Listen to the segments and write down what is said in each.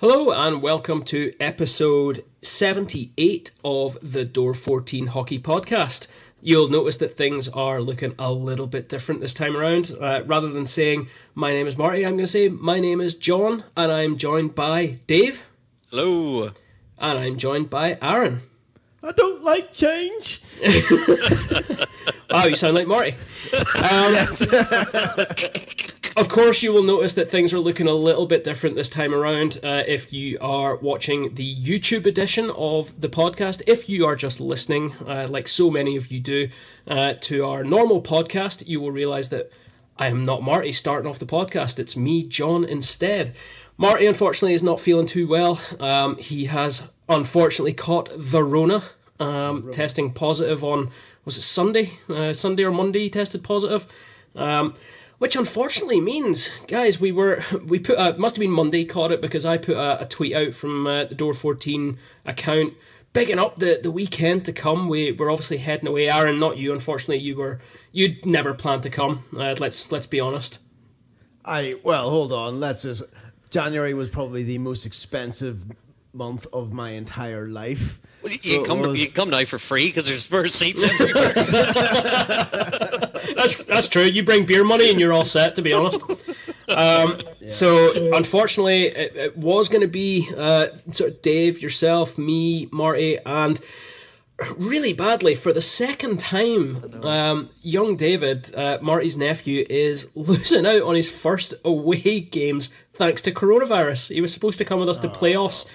Hello and welcome to episode 78 of the Door 14 Hockey Podcast. You'll notice that things are looking a little bit different this time around. Uh, rather than saying, My name is Marty, I'm going to say, My name is John, and I'm joined by Dave. Hello. And I'm joined by Aaron. I don't like change. oh, you sound like Marty. Um, of course, you will notice that things are looking a little bit different this time around. Uh, if you are watching the YouTube edition of the podcast, if you are just listening, uh, like so many of you do, uh, to our normal podcast, you will realize that I am not Marty starting off the podcast. It's me, John, instead. Marty, unfortunately, is not feeling too well. Um, he has unfortunately caught the Rona, um, testing positive on was it Sunday, uh, Sunday or Monday. He tested positive, um, which unfortunately means, guys, we were we put a, must have been Monday caught it because I put a, a tweet out from uh, the Door Fourteen account. Bigging up the, the weekend to come, we we're obviously heading away. Aaron, not you. Unfortunately, you were you'd never planned to come. Uh, let's let's be honest. I well, hold on. Let's just. January was probably the most expensive month of my entire life. Well, you, so you come was... you come now for free because there's first seats everywhere. that's that's true. You bring beer money and you're all set. To be honest. Um, yeah. So unfortunately, it, it was going to be uh, sort of Dave, yourself, me, Marty, and really badly for the second time. Um, young David, uh, Marty's nephew, is losing out on his first away games thanks to coronavirus. He was supposed to come with us to playoffs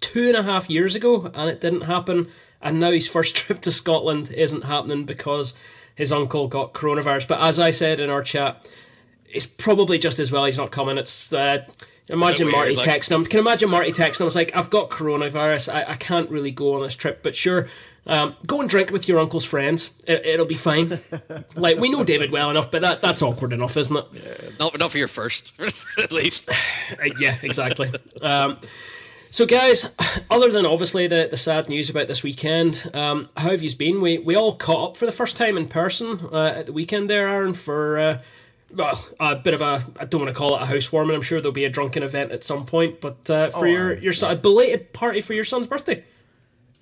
two and a half years ago, and it didn't happen. And now his first trip to Scotland isn't happening because his uncle got coronavirus. But as I said in our chat, it's probably just as well he's not coming. It's uh, imagine Marty like... texting him. Can imagine Marty texting him. It's like I've got coronavirus. I, I can't really go on this trip, but sure. Um, go and drink with your uncle's friends. It, will be fine. like we know David well enough, but that that's awkward enough, isn't it? Yeah, not not for your first, at least. Uh, yeah, exactly. Um, so, guys, other than obviously the, the sad news about this weekend, um, how have you been? We we all caught up for the first time in person uh, at the weekend there, Aaron, for uh, well a bit of a I don't want to call it a housewarming. I'm sure there'll be a drunken event at some point, but uh, for oh, your your son, a belated party for your son's birthday.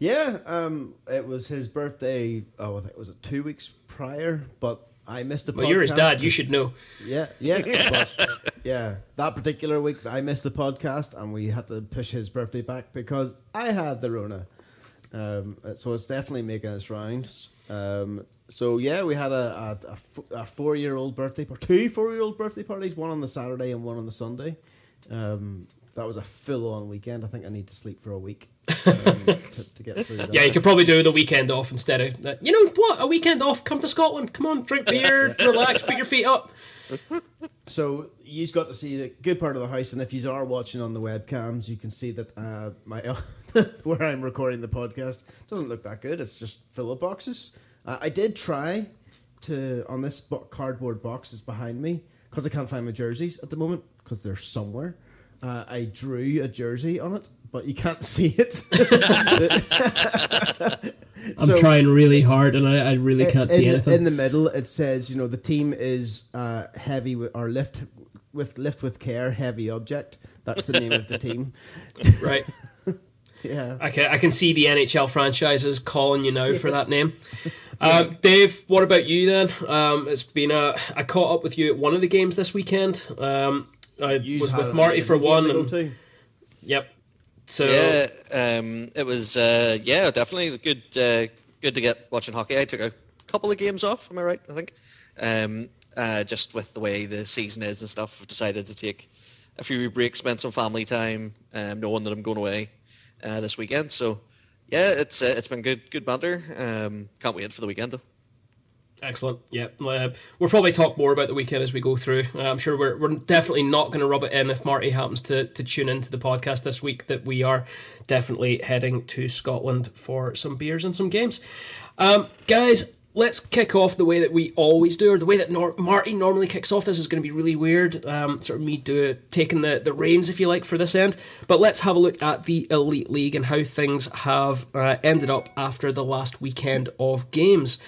Yeah, um, it was his birthday. Oh, I think it was two weeks prior, but I missed a. Well, you're his dad. You should know. Yeah, yeah, but, yeah. That particular week, I missed the podcast, and we had to push his birthday back because I had the Rona. Um, so it's definitely making its rounds. Um, so yeah, we had a, a, a four year old birthday, party, two four year old birthday parties, one on the Saturday and one on the Sunday. Um, that was a full on weekend. I think I need to sleep for a week um, to, to, get through that. Yeah, you could probably do the weekend off instead of that. You know what? A weekend off. Come to Scotland. Come on, drink beer, relax, put your feet up. So you've got to see the good part of the house, and if you are watching on the webcams, you can see that uh, my where I'm recording the podcast doesn't look that good. It's just full of boxes. Uh, I did try to on this cardboard box is behind me because I can't find my jerseys at the moment because they're somewhere. Uh, I drew a jersey on it, but you can't see it. I'm so, trying really hard, and I, I really can't in, see anything. In the middle, it says, you know, the team is uh, heavy with, or lift with lift with care, heavy object. That's the name of the team. Right. yeah. I can I can see the NHL franchises calling you now yes. for that name. Um, Dave, what about you then? Um, it's been a I caught up with you at one of the games this weekend. Um, I was with Marty for one. And, yep. So yeah, um, it was uh, yeah definitely good uh, good to get watching hockey. I took a couple of games off. Am I right? I think um, uh, just with the way the season is and stuff, I've decided to take a few breaks, spend some family time, um, knowing that I'm going away uh, this weekend. So yeah, it's uh, it's been good good banter. Um, can't wait for the weekend though. Excellent. Yeah, uh, we'll probably talk more about the weekend as we go through. Uh, I'm sure we're, we're definitely not going to rub it in if Marty happens to, to tune into the podcast this week that we are definitely heading to Scotland for some beers and some games. Um, guys, let's kick off the way that we always do, or the way that Nor- Marty normally kicks off. This is going to be really weird, um, sort of me do taking the, the reins, if you like, for this end. But let's have a look at the Elite League and how things have uh, ended up after the last weekend of games.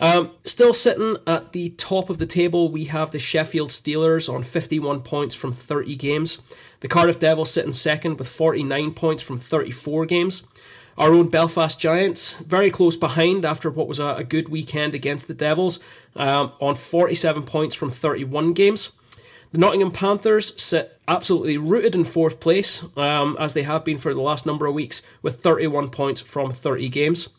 Um, still sitting at the top of the table, we have the Sheffield Steelers on 51 points from 30 games. The Cardiff Devils sitting second with 49 points from 34 games. Our own Belfast Giants, very close behind after what was a, a good weekend against the Devils, um, on 47 points from 31 games. The Nottingham Panthers sit absolutely rooted in fourth place, um, as they have been for the last number of weeks, with 31 points from 30 games.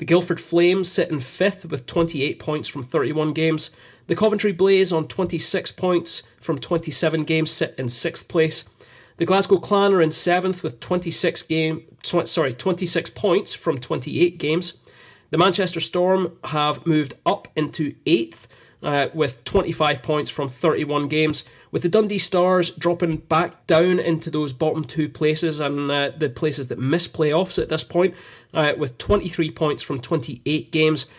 The Guildford Flames sit in fifth with 28 points from 31 games. The Coventry Blaze on 26 points from 27 games sit in sixth place. The Glasgow Clan are in seventh with 26 game, tw- sorry, 26 points from 28 games. The Manchester Storm have moved up into eighth uh, with 25 points from 31 games, with the Dundee Stars dropping back down into those bottom two places and uh, the places that miss playoffs at this point, uh, with 23 points from 28 games.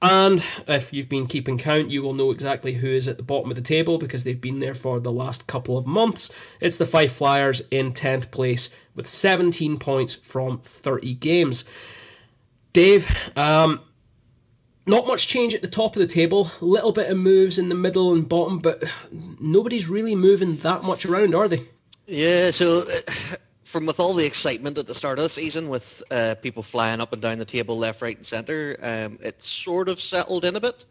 And if you've been keeping count, you will know exactly who is at the bottom of the table because they've been there for the last couple of months. It's the Fife Flyers in 10th place with 17 points from 30 games. Dave, um, not much change at the top of the table. A little bit of moves in the middle and bottom, but nobody's really moving that much around, are they? Yeah, so uh, from with all the excitement at the start of the season, with uh, people flying up and down the table, left, right, and centre, um, it's sort of settled in a bit.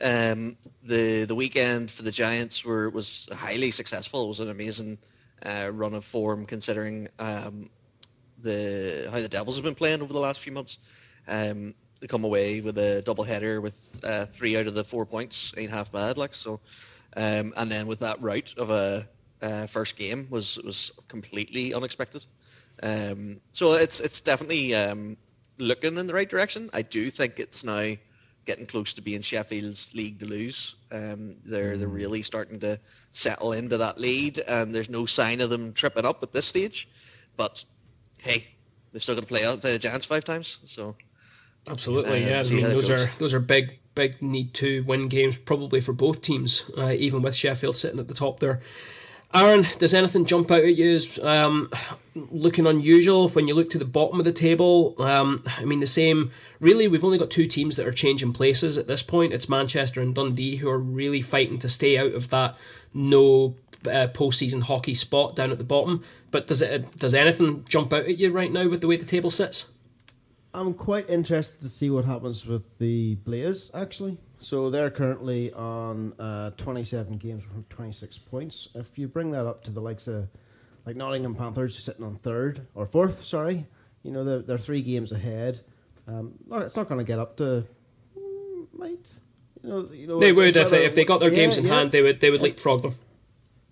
Um, the the weekend for the Giants were was highly successful. It was an amazing uh, run of form considering um, the how the Devils have been playing over the last few months. Um, they come away with a double header with uh, three out of the four points ain't half bad like so um, and then with that route of a uh, first game was was completely unexpected. Um, so it's it's definitely um, looking in the right direction. I do think it's now getting close to being Sheffield's league to lose. Um, they're they're really starting to settle into that lead and there's no sign of them tripping up at this stage. But hey they've still got to play out the Giants five times so Absolutely, uh, yeah. I mean, those are those are big, big need to win games probably for both teams. Uh, even with Sheffield sitting at the top there. Aaron, does anything jump out at you as um, looking unusual when you look to the bottom of the table? Um, I mean, the same. Really, we've only got two teams that are changing places at this point. It's Manchester and Dundee who are really fighting to stay out of that no uh, postseason hockey spot down at the bottom. But does it does anything jump out at you right now with the way the table sits? I'm quite interested to see what happens with the Blaze actually. So they're currently on uh, 27 games with 26 points. If you bring that up to the likes of like Nottingham Panthers sitting on third or fourth, sorry, you know they're, they're three games ahead. Um, it's not going to get up to mm, might. You know, you know, they would if they, if they got their yeah, games in yeah. hand, they would they would leapfrog them.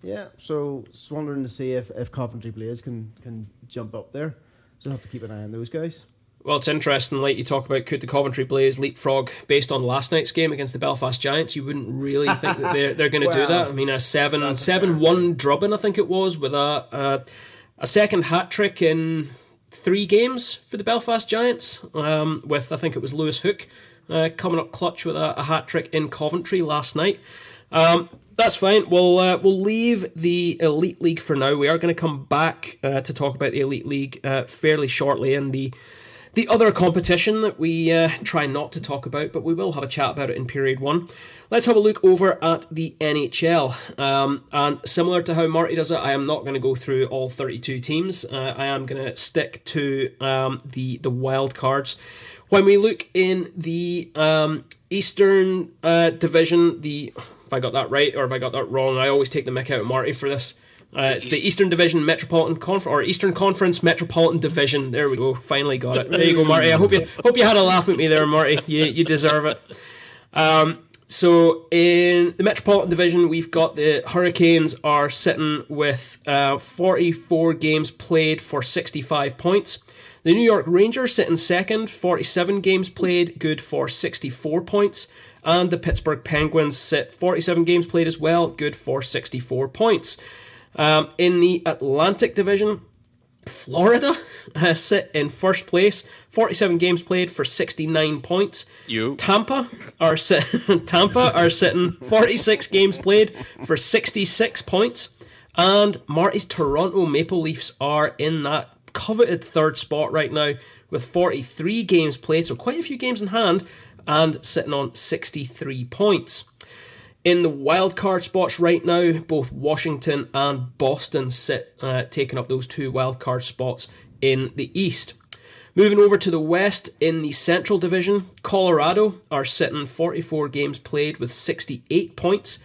Yeah, so just wondering to see if, if Coventry Blaze can can jump up there. So have to keep an eye on those guys. Well, it's interesting, like you talk about, could the Coventry Blaze leapfrog based on last night's game against the Belfast Giants? You wouldn't really think that they're, they're going to well, do that. I mean, a seven seven one drubbing, I think it was, with a a, a second hat trick in three games for the Belfast Giants. Um, with I think it was Lewis Hook uh, coming up clutch with a, a hat trick in Coventry last night. Um, that's fine. We'll uh, we'll leave the Elite League for now. We are going to come back uh, to talk about the Elite League uh, fairly shortly in the the other competition that we uh, try not to talk about, but we will have a chat about it in period one. Let's have a look over at the NHL. Um, and similar to how Marty does it, I am not going to go through all 32 teams. Uh, I am going to stick to um, the, the wild cards. When we look in the um, Eastern uh, Division, the if I got that right or if I got that wrong, I always take the mick out of Marty for this. Uh, it's the Eastern Division Metropolitan Conference or Eastern Conference Metropolitan Division. There we go. Finally got it. There you go, Marty. I hope you hope you had a laugh at me there, Marty. You you deserve it. Um, so in the Metropolitan Division, we've got the Hurricanes are sitting with uh, 44 games played for 65 points. The New York Rangers sitting second, 47 games played, good for 64 points. And the Pittsburgh Penguins sit 47 games played as well, good for 64 points. Um, in the Atlantic Division, Florida uh, sit in first place, 47 games played for 69 points. You. Tampa are sit- Tampa are sitting 46 games played for 66 points. And Marty's Toronto Maple Leafs are in that coveted third spot right now with 43 games played, so quite a few games in hand and sitting on 63 points. In the wildcard spots right now, both Washington and Boston sit uh, taking up those two wildcard spots in the East. Moving over to the West in the Central Division, Colorado are sitting 44 games played with 68 points.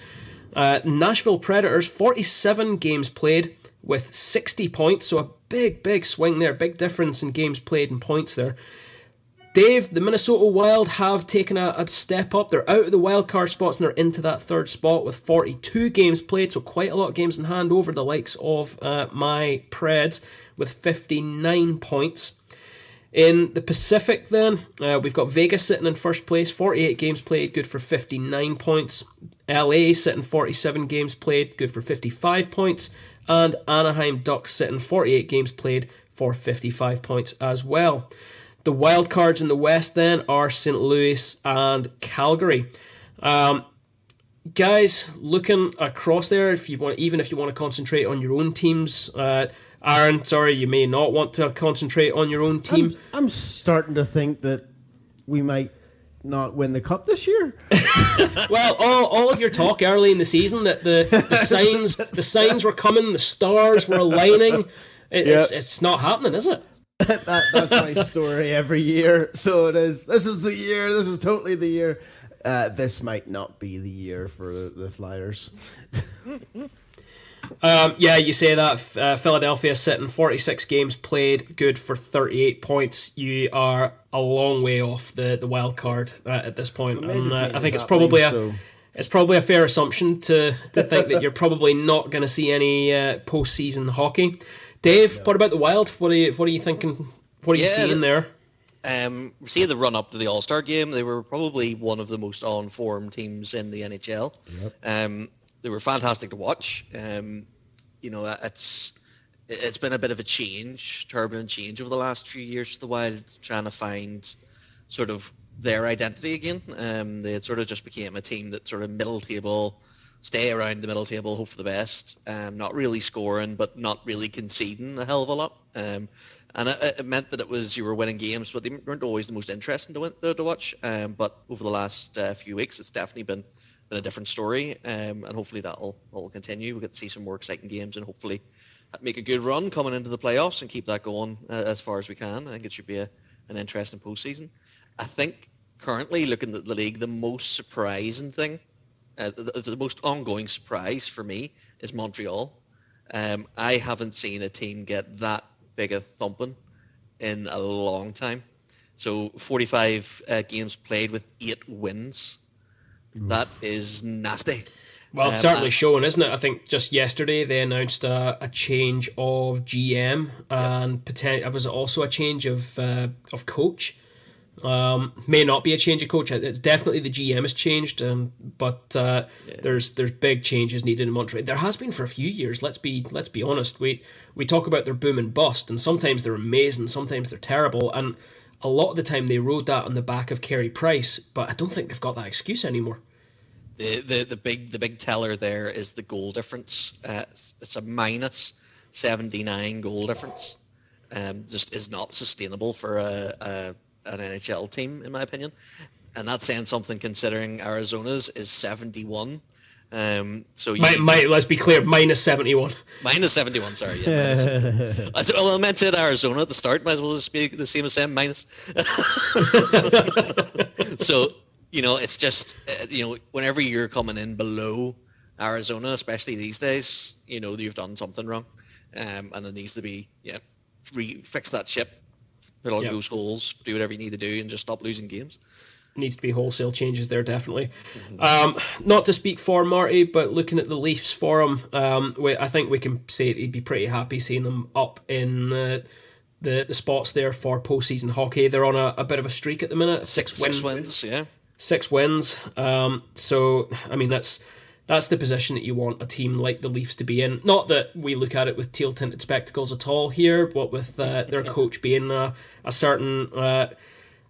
Uh, Nashville Predators 47 games played with 60 points, so a big, big swing there, big difference in games played and points there. Dave, the Minnesota Wild have taken a, a, step up. They're out of the wild card spots and they're into that third spot with 42 games played, so quite a lot of games in hand over the likes of uh, my Preds with 59 points. In the Pacific, then, uh, we've got Vegas sitting in first place, 48 games played, good for 59 points. LA sitting 47 games played, good for 55 points. And Anaheim Ducks sitting 48 games played for 55 points as well. The wild cards in the West then are St. Louis and Calgary. Um, guys, looking across there, if you want, even if you want to concentrate on your own teams, uh, Aaron, sorry, you may not want to concentrate on your own team. I'm, I'm starting to think that we might not win the cup this year. well, all, all of your talk early in the season that the, the signs the signs were coming, the stars were aligning. It, yep. It's it's not happening, is it? that, that's my story every year. So it is. This is the year. This is totally the year. Uh, this might not be the year for the Flyers. um, yeah, you say that. Uh, Philadelphia sitting 46 games played, good for 38 points. You are a long way off the, the wild card uh, at this point. And, uh, I think it's probably a. So. It's probably a fair assumption to, to think that you're probably not going to see any uh, postseason hockey. Dave, yeah. what about the Wild? What are you What are you thinking? What are you seeing there? Um, see the run up to the All Star game, they were probably one of the most on form teams in the NHL. Yep. Um, they were fantastic to watch. Um, you know, it's it's been a bit of a change, turbulent change over the last few years for the Wild, trying to find sort of their identity again. Um, they had sort of just became a team that sort of middle table stay around the middle table, hope for the best. Um, not really scoring, but not really conceding a hell of a lot. Um, and it, it, meant that it was you were winning games, but they weren't always the most interesting to, win, to, to watch. Um, but over the last uh, few weeks, it's definitely been been a different story, um, and hopefully that'll will continue. We get to see some more exciting games, and hopefully make a good run coming into the playoffs and keep that going uh, as far as we can. I think it should be a, an interesting postseason. I think currently looking at the league, the most surprising thing uh, the, the, most ongoing surprise for me is Montreal. Um, I haven't seen a team get that big a thumping in a long time. So 45 uh, games played with eight wins. Oof. That is nasty. Well, it's um, certainly showing, isn't it? I think just yesterday they announced a, a change of GM and yeah. poten- it was also a change of uh, of coach. Um, may not be a change of coach. It's definitely the GM has changed, um, but uh, yeah. there's there's big changes needed in Montreal. There has been for a few years. Let's be let's be honest. We we talk about their boom and bust, and sometimes they're amazing, sometimes they're terrible, and a lot of the time they rode that on the back of Carey Price. But I don't think they've got that excuse anymore. The the, the big the big teller there is the goal difference. Uh, it's, it's a minus seventy nine goal difference. Um, just is not sustainable for a, a an NHL team, in my opinion. And that's saying something considering Arizona's is 71. Um, so you, might, let's be clear, minus 71. Minus 71, sorry. Yeah, minus I said, well, I meant it Arizona at the start. Might as well just be the same as saying minus. so, you know, it's just, uh, you know, whenever you're coming in below Arizona, especially these days, you know, you've done something wrong. Um, and it needs to be, yeah, re- fix that ship put on yep. those holes, do whatever you need to do, and just stop losing games. Needs to be wholesale changes there, definitely. Um, not to speak for Marty, but looking at the Leafs for him, um, we, I think we can say he'd be pretty happy seeing them up in the the, the spots there for postseason hockey. They're on a, a bit of a streak at the minute. Six, six win, wins, yeah. Six wins. Um, so I mean that's that's the position that you want a team like the Leafs to be in. Not that we look at it with teal tinted spectacles at all here, but with uh, their coach being a, a certain, uh,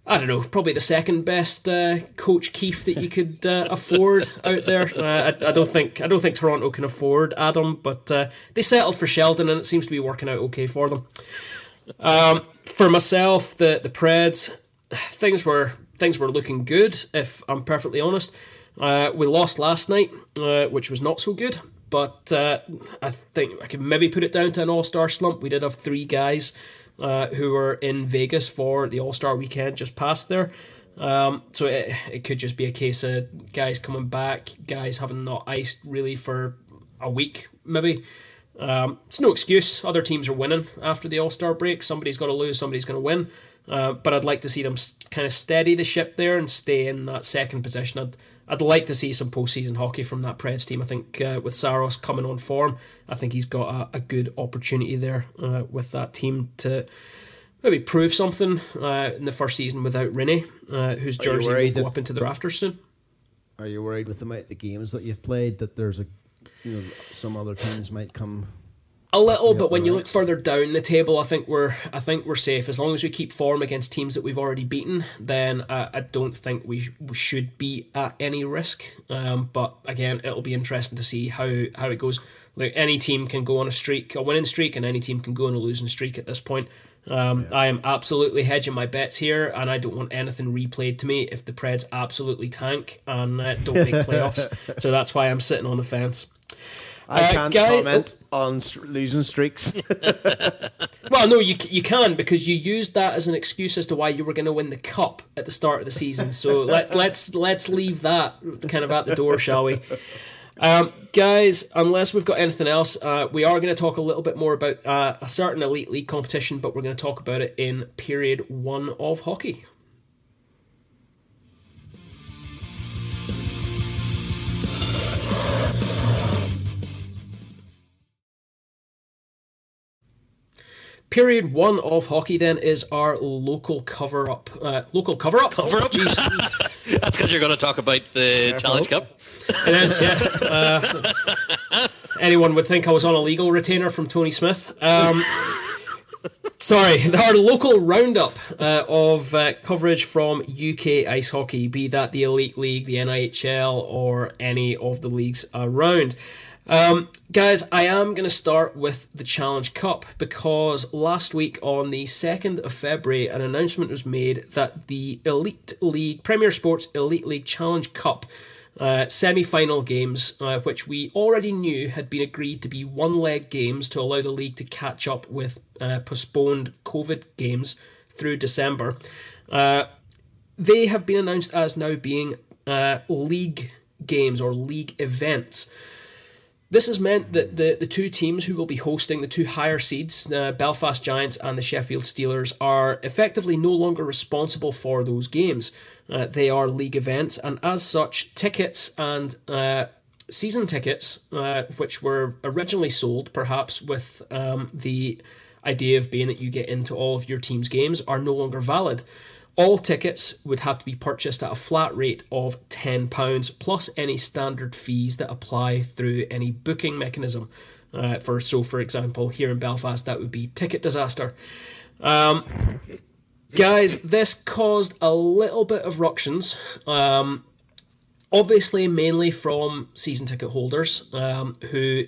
I don't know, probably the second best uh, coach Keefe that you could uh, afford out there. Uh, I, I, don't think I don't think Toronto can afford Adam, but uh, they settled for Sheldon, and it seems to be working out okay for them. Um, for myself, the the Preds, things were things were looking good, if I'm perfectly honest. Uh, we lost last night, uh, which was not so good, but uh, I think I could maybe put it down to an all star slump. We did have three guys uh, who were in Vegas for the all star weekend just past there. Um, so it, it could just be a case of guys coming back, guys having not iced really for a week, maybe. Um, it's no excuse. Other teams are winning after the All Star break. Somebody's got to lose, somebody's going to win. Uh, but I'd like to see them kind of steady the ship there and stay in that second position. I'd, I'd like to see some postseason hockey from that Preds team. I think uh, with Saros coming on form, I think he's got a, a good opportunity there uh, with that team to maybe prove something uh, in the first season without Rinne, uh, whose jersey will go up into the rafters soon. Are you worried with the games that you've played that there's a you know some other teams might come a little, but when you look further down the table, I think we're I think we're safe as long as we keep form against teams that we've already beaten. Then uh, I don't think we, we should be at any risk. Um, but again, it'll be interesting to see how how it goes. Like any team can go on a streak, a winning streak, and any team can go on a losing streak at this point. Um, yeah. I am absolutely hedging my bets here, and I don't want anything replayed to me if the Preds absolutely tank and uh, don't make playoffs. so that's why I'm sitting on the fence. I uh, can't guy, comment oh, on st- losing streaks. well, no, you you can because you used that as an excuse as to why you were going to win the cup at the start of the season. So let's let's let's leave that kind of at the door, shall we? Um, guys, unless we've got anything else, uh, we are going to talk a little bit more about uh, a certain elite league competition, but we're going to talk about it in period one of hockey. Period one of hockey then is our local cover up. Uh, local cover up. Cover up. Oh, That's because you're going to talk about the Challenge Cup. It is, yeah. Uh, anyone would think I was on a legal retainer from Tony Smith. Um, sorry, our local roundup uh, of uh, coverage from UK ice hockey, be that the Elite League, the NIHL, or any of the leagues around. Um, guys, I am going to start with the Challenge Cup because last week on the 2nd of February, an announcement was made that the Elite League, Premier Sports Elite League Challenge Cup uh, semi final games, uh, which we already knew had been agreed to be one leg games to allow the league to catch up with uh, postponed COVID games through December, uh, they have been announced as now being uh, league games or league events. This has meant that the, the two teams who will be hosting the two higher seeds, the Belfast Giants and the Sheffield Steelers, are effectively no longer responsible for those games. Uh, they are league events, and as such, tickets and uh, season tickets, uh, which were originally sold perhaps with um, the idea of being that you get into all of your team's games, are no longer valid. All tickets would have to be purchased at a flat rate of £10 plus any standard fees that apply through any booking mechanism. Uh, for so, for example, here in Belfast, that would be Ticket Disaster. Um, guys, this caused a little bit of ructions. Um, obviously, mainly from season ticket holders um, who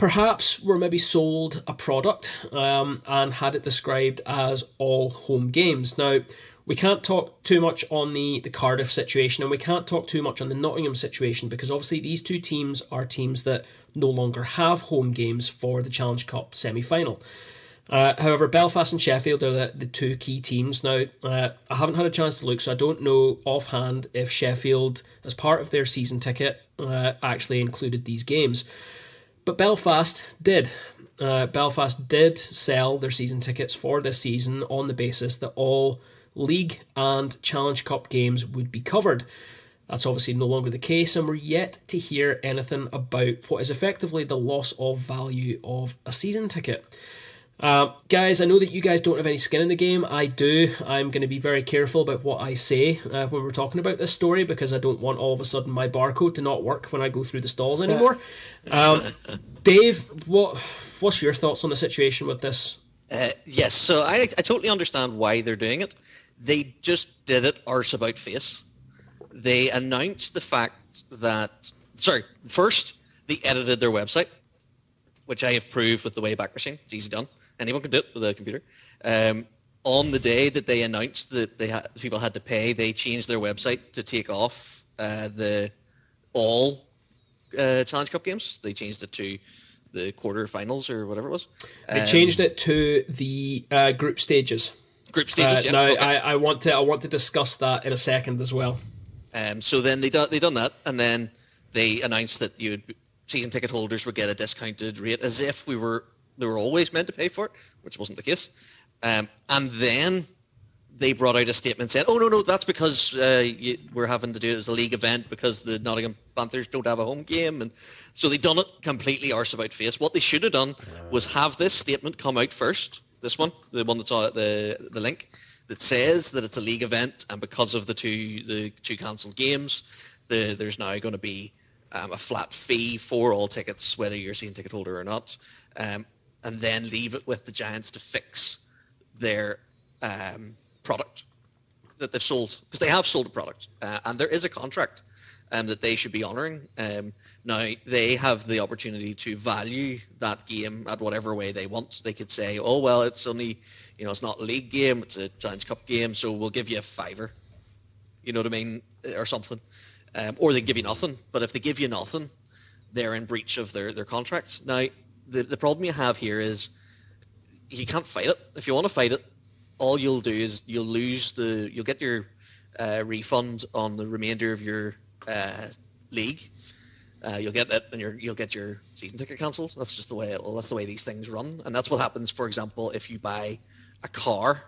perhaps were maybe sold a product um, and had it described as all home games. Now, we can't talk too much on the, the Cardiff situation and we can't talk too much on the Nottingham situation because obviously these two teams are teams that no longer have home games for the Challenge Cup semi final. Uh, however, Belfast and Sheffield are the, the two key teams. Now, uh, I haven't had a chance to look, so I don't know offhand if Sheffield, as part of their season ticket, uh, actually included these games. But Belfast did. Uh, Belfast did sell their season tickets for this season on the basis that all League and Challenge Cup games would be covered. That's obviously no longer the case, and we're yet to hear anything about what is effectively the loss of value of a season ticket. Uh, guys, I know that you guys don't have any skin in the game. I do. I'm going to be very careful about what I say uh, when we're talking about this story because I don't want all of a sudden my barcode to not work when I go through the stalls anymore. Um, Dave, what what's your thoughts on the situation with this? Uh, yes, so I, I totally understand why they're doing it they just did it arse about face. They announced the fact that sorry, first they edited their website, which I have proved with the Wayback Machine. It's easy done. Anyone can do it with a computer. Um, on the day that they announced that they had people had to pay, they changed their website to take off uh, the all uh, Challenge Cup games. They changed it to the quarterfinals or whatever it was. They um, changed it to the uh, group stages. Group stages. Uh, now, okay. I, I want to I want to discuss that in a second as well. Um, so then they done they done that, and then they announced that you season ticket holders would get a discounted rate, as if we were they were always meant to pay for it, which wasn't the case. Um, and then they brought out a statement saying, "Oh no, no, that's because uh, you, we're having to do it as a league event because the Nottingham Panthers don't have a home game." And so they done it completely arse about face. What they should have done was have this statement come out first. This one, the one that's on the the link that says that it's a league event, and because of the two the two cancelled games, the, there's now going to be um, a flat fee for all tickets, whether you're a season ticket holder or not, um, and then leave it with the Giants to fix their um, product that they've sold because they have sold a product uh, and there is a contract um, that they should be honouring. Um, now they have the opportunity to value that game at whatever way they want. They could say, "Oh well, it's only you know it's not a league game; it's a Challenge Cup game, so we'll give you a fiver." You know what I mean, or something, um, or they give you nothing. But if they give you nothing, they're in breach of their their contracts. Now the the problem you have here is you can't fight it. If you want to fight it, all you'll do is you'll lose the you'll get your uh, refund on the remainder of your uh, league. Uh, you'll get it, and you'll get your season ticket cancelled. That's just the way. It, well, that's the way these things run, and that's what happens. For example, if you buy a car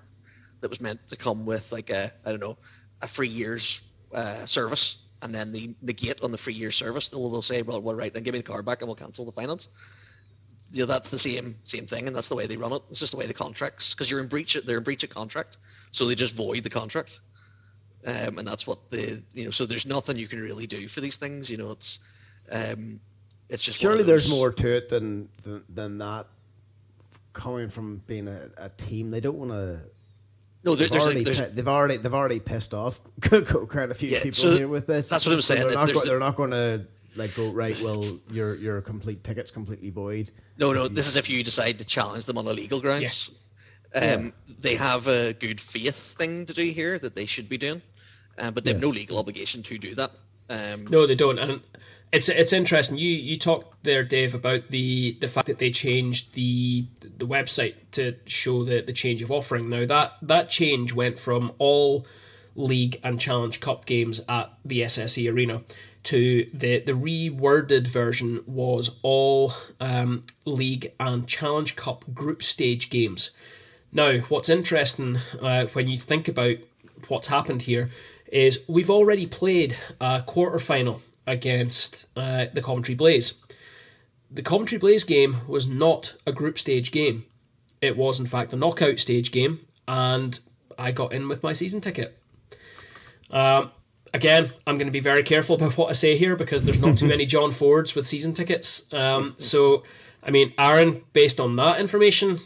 that was meant to come with like a I don't know a free year's uh, service, and then they negate on the free year service, they'll, they'll say, well, well, right, then give me the car back, and we'll cancel the finance you know that's the same same thing, and that's the way they run it. It's just the way the contracts because you're in breach. They're in breach of contract, so they just void the contract, um, and that's what the you know. So there's nothing you can really do for these things. You know, it's um, it's just surely there's more to it than than, than that. Coming from being a, a team, they don't want to. No, there, they've, already, there's, they've already they've already pissed off quite a few yeah, people so here with this. That's what I'm saying. They're, not go, they're not going to like go right. Well, your your complete ticket's completely void. No, no. This is if you decide to challenge them on a legal grounds. Yeah. Um, yeah. They have a good faith thing to do here that they should be doing, uh, but they yes. have no legal obligation to do that. Um, no, they don't, and it's it's interesting. You you talked there, Dave, about the the fact that they changed the the website to show the the change of offering. Now that that change went from all league and challenge cup games at the SSE Arena to the the reworded version was all um, league and challenge cup group stage games. Now, what's interesting uh, when you think about what's happened here is we've already played a quarter final against uh, the Coventry Blaze. The Coventry Blaze game was not a group stage game. It was, in fact, a knockout stage game, and I got in with my season ticket. Um, again, I'm going to be very careful about what I say here because there's not too many John Fords with season tickets. Um, so, I mean, Aaron, based on that information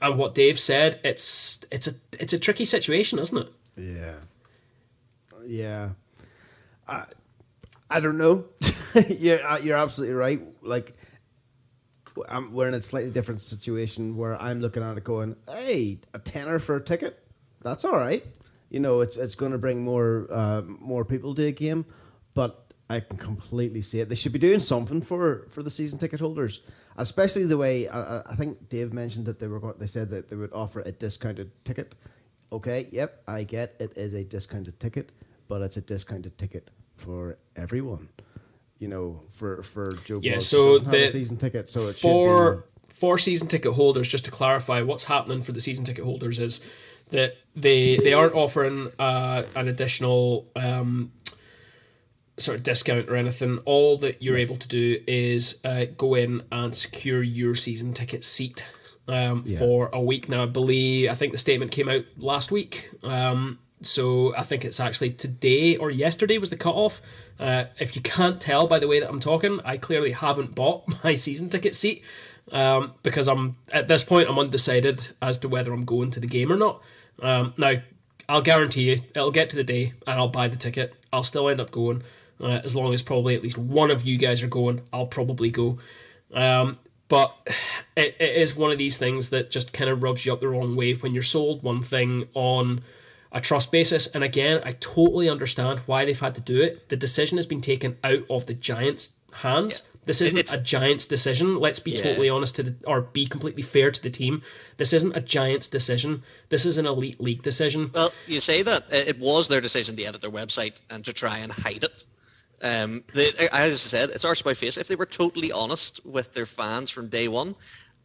and what Dave said, it's it's a it's a tricky situation, isn't it? Yeah, yeah. I I don't know. you're uh, you're absolutely right. Like. I'm, we're in a slightly different situation where I'm looking at it going, hey, a tenner for a ticket? That's all right you know, it's it's going to bring more uh, more people to a game, but I can completely see it. They should be doing something for for the season ticket holders, especially the way I, I think Dave mentioned that they were going, they said that they would offer a discounted ticket. Okay, yep, I get it is a discounted ticket, but it's a discounted ticket for everyone. You know, for for Joe. Yeah, so the season ticket, so it for should be for season ticket holders. Just to clarify, what's happening for the season ticket holders is that they they aren't offering uh, an additional um, sort of discount or anything. All that you're able to do is uh, go in and secure your season ticket seat um, yeah. for a week. Now, I believe I think the statement came out last week. Um, so I think it's actually today or yesterday was the cutoff. Uh, if you can't tell by the way that I'm talking, I clearly haven't bought my season ticket seat um, because I'm at this point I'm undecided as to whether I'm going to the game or not. Um, now, I'll guarantee you, it'll get to the day and I'll buy the ticket. I'll still end up going. Uh, as long as probably at least one of you guys are going, I'll probably go. Um, but it, it is one of these things that just kind of rubs you up the wrong way when you're sold one thing on a trust basis. And again, I totally understand why they've had to do it. The decision has been taken out of the Giants' hands. Yeah. This isn't it's, a Giants' decision. Let's be yeah. totally honest to the, or be completely fair to the team. This isn't a Giants' decision. This is an elite league decision. Well, you say that it was their decision to edit their website and to try and hide it. Um, they, as I said, it's arse by face. If they were totally honest with their fans from day one,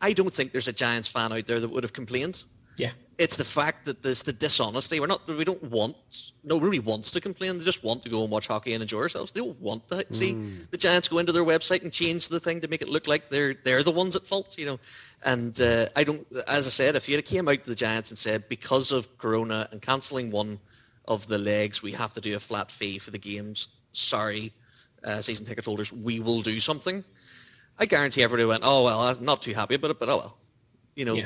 I don't think there's a Giants fan out there that would have complained. Yeah. It's the fact that there's the dishonesty. We're not. We don't want. No, nobody wants to complain. They just want to go and watch hockey and enjoy ourselves. They don't want to see mm. the Giants go into their website and change the thing to make it look like they're they're the ones at fault. You know. And uh, I don't. As I said, if you came out to the Giants and said because of Corona and cancelling one of the legs, we have to do a flat fee for the games. Sorry, uh, season ticket holders, we will do something. I guarantee everybody went, oh well, I'm not too happy about it, but oh well, you know. Yeah.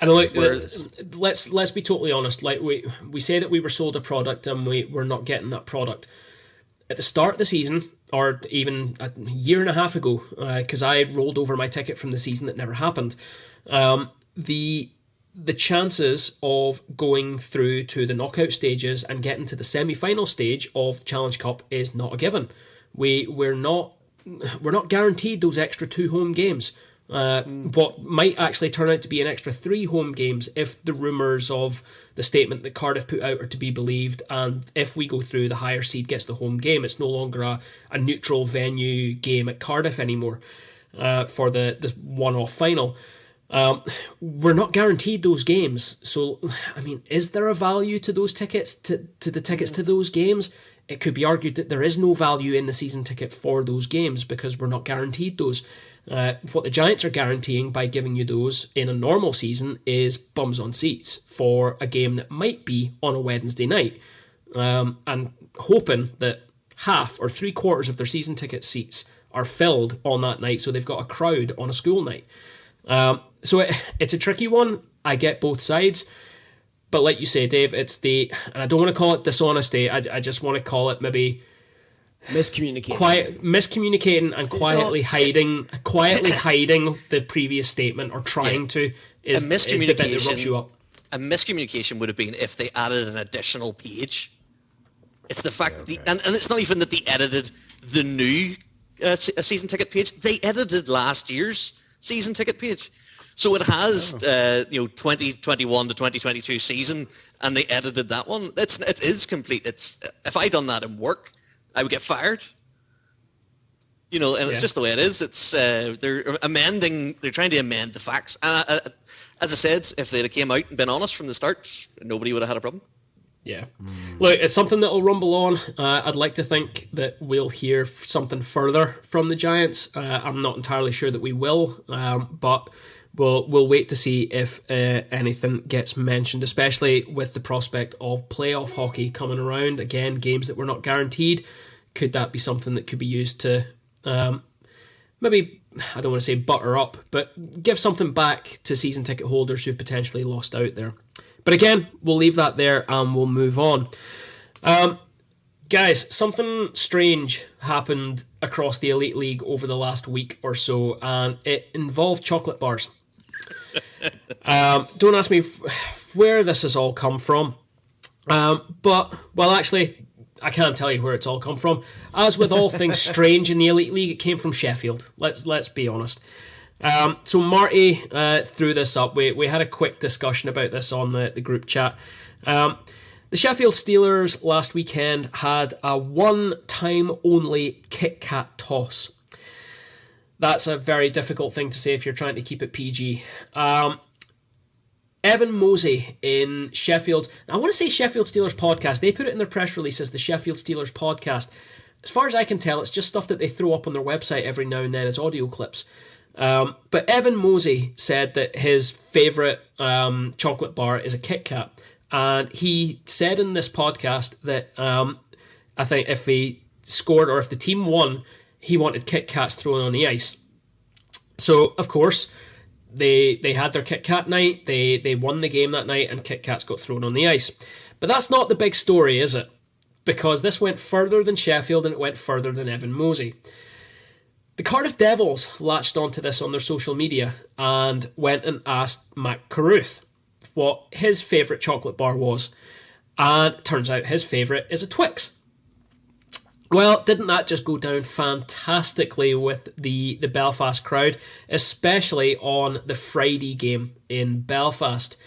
And like, let's let's be totally honest. Like we we say that we were sold a product and we we're not getting that product at the start of the season, or even a year and a half ago, because uh, I rolled over my ticket from the season that never happened. Um, the the chances of going through to the knockout stages and getting to the semi final stage of Challenge Cup is not a given. We we're not we're not guaranteed those extra two home games. Uh, what might actually turn out to be an extra three home games if the rumours of the statement that Cardiff put out are to be believed, and if we go through, the higher seed gets the home game. It's no longer a, a neutral venue game at Cardiff anymore uh, for the, the one off final. Um, we're not guaranteed those games, so I mean, is there a value to those tickets to, to the tickets to those games? It could be argued that there is no value in the season ticket for those games because we're not guaranteed those. Uh, what the Giants are guaranteeing by giving you those in a normal season is bums on seats for a game that might be on a Wednesday night, um, and hoping that half or three quarters of their season ticket seats are filled on that night, so they've got a crowd on a school night. Um, so it, it's a tricky one. I get both sides, but like you say, Dave, it's the and I don't want to call it dishonesty. I, I just want to call it maybe miscommunication quiet miscommunicating and quietly hiding quietly hiding the previous statement or trying yeah. to is, a miscommunication, is the bit that rubs you up a miscommunication would have been if they added an additional page it's the fact okay. the, and, and it's not even that they edited the new uh, season ticket page they edited last year's season ticket page so it has oh. uh, you know 2021 to 2022 season and they edited that one it's it is complete it's if i done that in work I would get fired. You know, and yeah. it's just the way it is. It's uh, they're amending. They're trying to amend the facts. And uh, uh as I said, if they'd have came out and been honest from the start, nobody would have had a problem. Yeah. Mm. Look, it's something that will rumble on. Uh, I'd like to think that we'll hear something further from the Giants. Uh, I'm not entirely sure that we will, um, but we'll we'll wait to see if uh, anything gets mentioned, especially with the prospect of playoff hockey coming around. Again, games that were not guaranteed. Could that be something that could be used to um, maybe I don't want to say butter up, but give something back to season ticket holders who've potentially lost out there. But again, we'll leave that there and we'll move on. Um, guys, something strange happened across the Elite League over the last week or so, and it involved chocolate bars um, don't ask me where this has all come from. Um, but, well, actually, I can't tell you where it's all come from. As with all things strange in the Elite League, it came from Sheffield. Let's let's be honest. Um, so Marty uh, threw this up. We, we had a quick discussion about this on the, the group chat. Um, the Sheffield Steelers last weekend had a one time only Kit Kat toss that's a very difficult thing to say if you're trying to keep it PG. Um, Evan Mosey in Sheffield. I want to say Sheffield Steelers podcast. They put it in their press release as the Sheffield Steelers podcast. As far as I can tell, it's just stuff that they throw up on their website every now and then as audio clips. Um, but Evan Mosey said that his favourite um, chocolate bar is a Kit Kat. And he said in this podcast that um, I think if he scored or if the team won, he wanted Kit Kats thrown on the ice. So, of course, they they had their Kit Kat night, they, they won the game that night, and Kit Kats got thrown on the ice. But that's not the big story, is it? Because this went further than Sheffield and it went further than Evan Mosey. the Cardiff Devils latched onto this on their social media and went and asked Mac Carruth what his favourite chocolate bar was. And turns out his favourite is a Twix. Well, didn't that just go down fantastically with the, the Belfast crowd, especially on the Friday game in Belfast?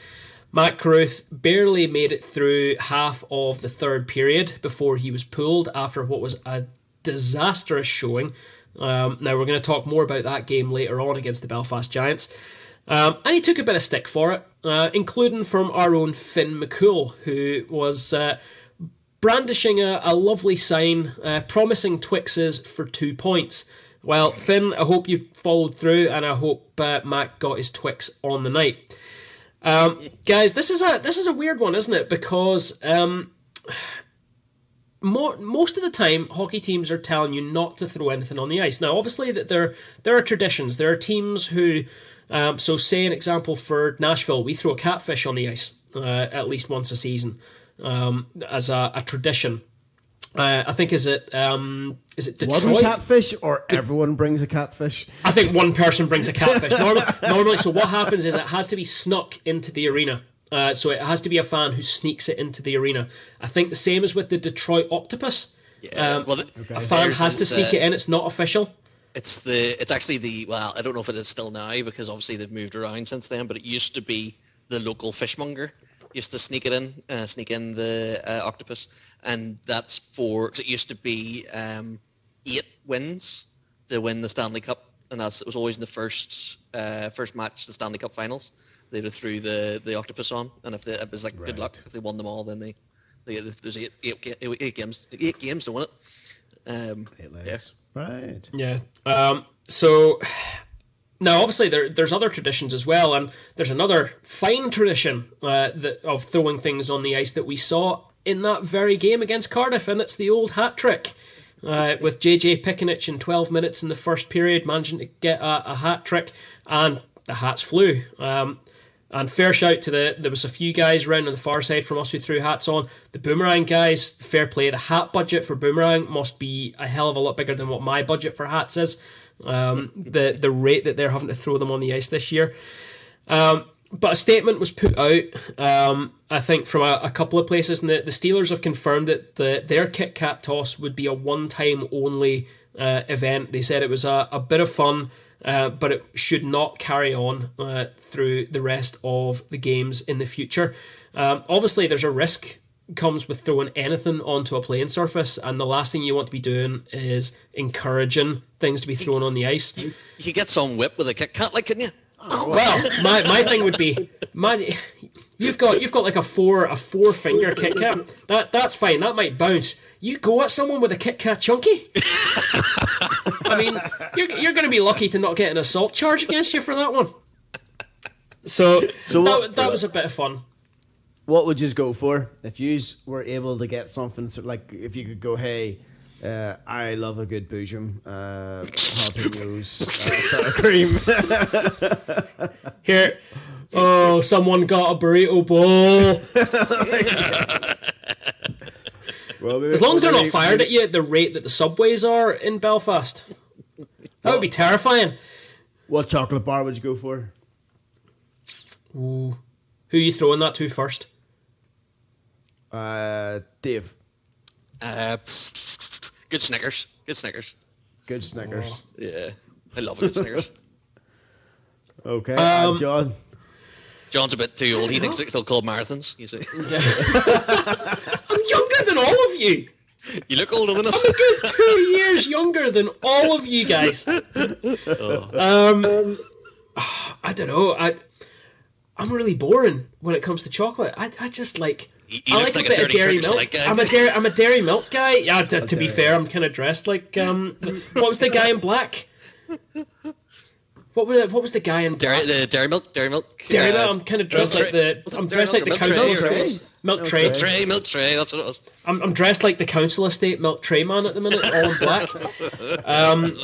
Mac Carruth barely made it through half of the third period before he was pulled after what was a disastrous showing. Um, now, we're going to talk more about that game later on against the Belfast Giants. Um, and he took a bit of stick for it, uh, including from our own Finn McCool, who was uh, brandishing a, a, lovely sign uh, promising Twixes for two points. Well, Finn, I hope you followed through, and I hope uh, got his Twix on the night. Um, guys, this is a this is a weird one, isn't it? Because um, more, most of the time, hockey teams are telling you not to throw anything on the ice. Now, obviously, that there there are traditions. There are teams who, um, so say an example for Nashville, we throw a catfish on the ice uh, at least once a season um, as a, a tradition. Uh, I think is it um, is it Detroit? One catfish or everyone brings a catfish? I think one person brings a catfish. Normally, normally, so what happens is it has to be snuck into the arena. Uh, so it has to be a fan who sneaks it into the arena. I think the same as with the Detroit Octopus. Yeah, um, well, the, okay. a fan has to sneak uh, it in. It's not official. It's the it's actually the well, I don't know if it is still now because obviously they've moved around since then. But it used to be the local fishmonger used to sneak it in, uh, sneak in the uh, octopus, and that's for cause it used to be um, eight wins to win the Stanley Cup, and that's it was always in the first uh, first match, the Stanley Cup Finals. They'd have threw the the octopus on, and if they, it was like right. good luck if they won them all, then they, they there's eight, eight, eight games eight games to win it. Um, eight legs. Yeah. Right. Yeah. Um, so now, obviously, there, there's other traditions as well, and there's another fine tradition uh, that, of throwing things on the ice that we saw in that very game against Cardiff, and it's the old hat trick. Uh, with JJ Piccinich in 12 minutes in the first period, managing to get a, a hat trick, and the hats flew. Um, and fair shout to the there was a few guys around on the far side from us who threw hats on. The boomerang guys, fair play. The hat budget for boomerang must be a hell of a lot bigger than what my budget for hats is um, the the rate that they're having to throw them on the ice this year. Um, but a statement was put out, um, I think, from a, a, couple of places, and the, the Steelers have confirmed that the, their Kit Kat toss would be a one time only uh, event. They said it was a, a bit of fun, uh, but it should not carry on uh, through the rest of the games in the future. Um, obviously, there's a risk comes with throwing anything onto a playing surface, and the last thing you want to be doing is encouraging things to be thrown on the ice. You, could get some whip with a Kit Kat, like, couldn't you? Oh, well, my, my thing would be, man, you've got you've got like a four a four finger Kit Kat. That that's fine. That might bounce. You go at someone with a Kit Kat chunky. I mean, you're you're going to be lucky to not get an assault charge against you for that one. So, so that, what, that was a bit of fun what would you go for if you were able to get something like if you could go, hey, uh, I love a good boojum, uh, jalapenos, uh, sour cream. Here, oh, someone got a burrito bowl. well, as long as they're not fired at you at the rate that the subways are in Belfast, that would be terrifying. What chocolate bar would you go for? Ooh. Who are you throwing that to first? Uh, Dave. Uh, good Snickers. Good Snickers. Good Snickers. Oh, yeah, I love a good Snickers. okay, um, John. John's a bit too old. He thinks it's still called marathons. You see, I'm younger than all of you. You look older than us. I'm a good two years younger than all of you guys. Oh. Um, I don't know. I I'm really boring when it comes to chocolate. I, I just like he, he I like, like, a bit of dairy milk. Like I'm a dairy I'm a dairy milk guy. Yeah, to, to be fair, I'm kind of dressed like um. what was the guy in black? What was what was the guy in dairy the dairy milk dairy milk dairy uh, milk? I'm kind of dressed like the I'm dressed like the council estate milk tray milk tray milk tray. That's what it was. I'm, I'm dressed like the council estate milk tray man at the minute, all in black. Um,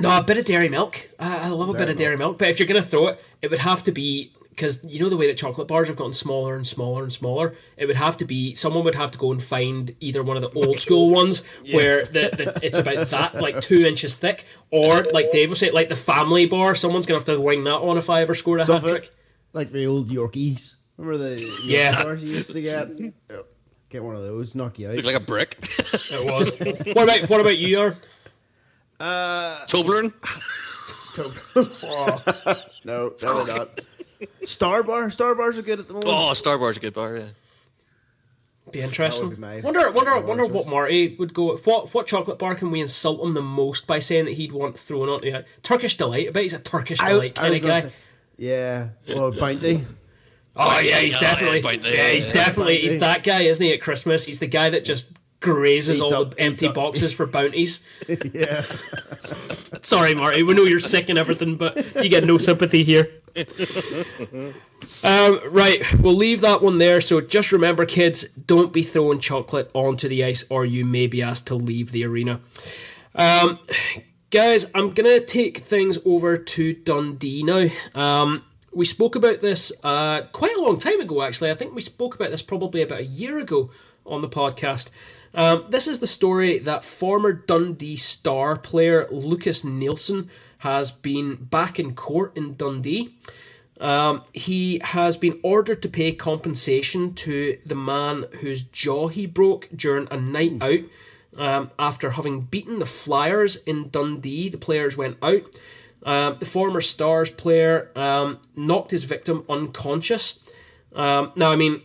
no, a bit of dairy milk. I, I love a dairy bit of dairy milk, but if you're gonna throw it, it would have to be because you know the way that chocolate bars have gotten smaller and smaller and smaller. It would have to be someone would have to go and find either one of the old school ones where the, the it's about that like two inches thick, or like Dave was saying, like the family bar. Someone's gonna have to wing that on if I ever scored a hat trick. like the old Yorkies. Remember the Yorkie Yeah. bars you used to get? Get one of those, knock you out. Look like a brick. It was. what about what about you, Yarn? Uh, Toblerone. No, definitely not. Star bar, Star bars are good at the moment. Oh, Star Bar's a good bar. Yeah. Be interesting. Be my- wonder, wonder, my wonder what choice. Marty would go. with. What what chocolate bar can we insult him the most by saying that he'd want thrown onto you? Turkish delight. I bet he's a Turkish I, delight I kind was of guy. say, yeah, well, Bounty. Oh yeah, he's definitely. yeah, he's definitely. He's that guy, isn't he? At Christmas, he's the guy that just grazes all the empty boxes for bounties. yeah. Sorry, Marty. We know you're sick and everything, but you get no sympathy here. Um, right, we'll leave that one there. So just remember, kids, don't be throwing chocolate onto the ice, or you may be asked to leave the arena. Um, guys, I'm gonna take things over to Dundee now. Um, we spoke about this uh, quite a long time ago, actually. I think we spoke about this probably about a year ago on the podcast. Um, this is the story that former Dundee star player Lucas Nielsen has been back in court in Dundee. Um, he has been ordered to pay compensation to the man whose jaw he broke during a night out um, after having beaten the Flyers in Dundee. The players went out. Um, the former Stars player um, knocked his victim unconscious. Um, now, I mean,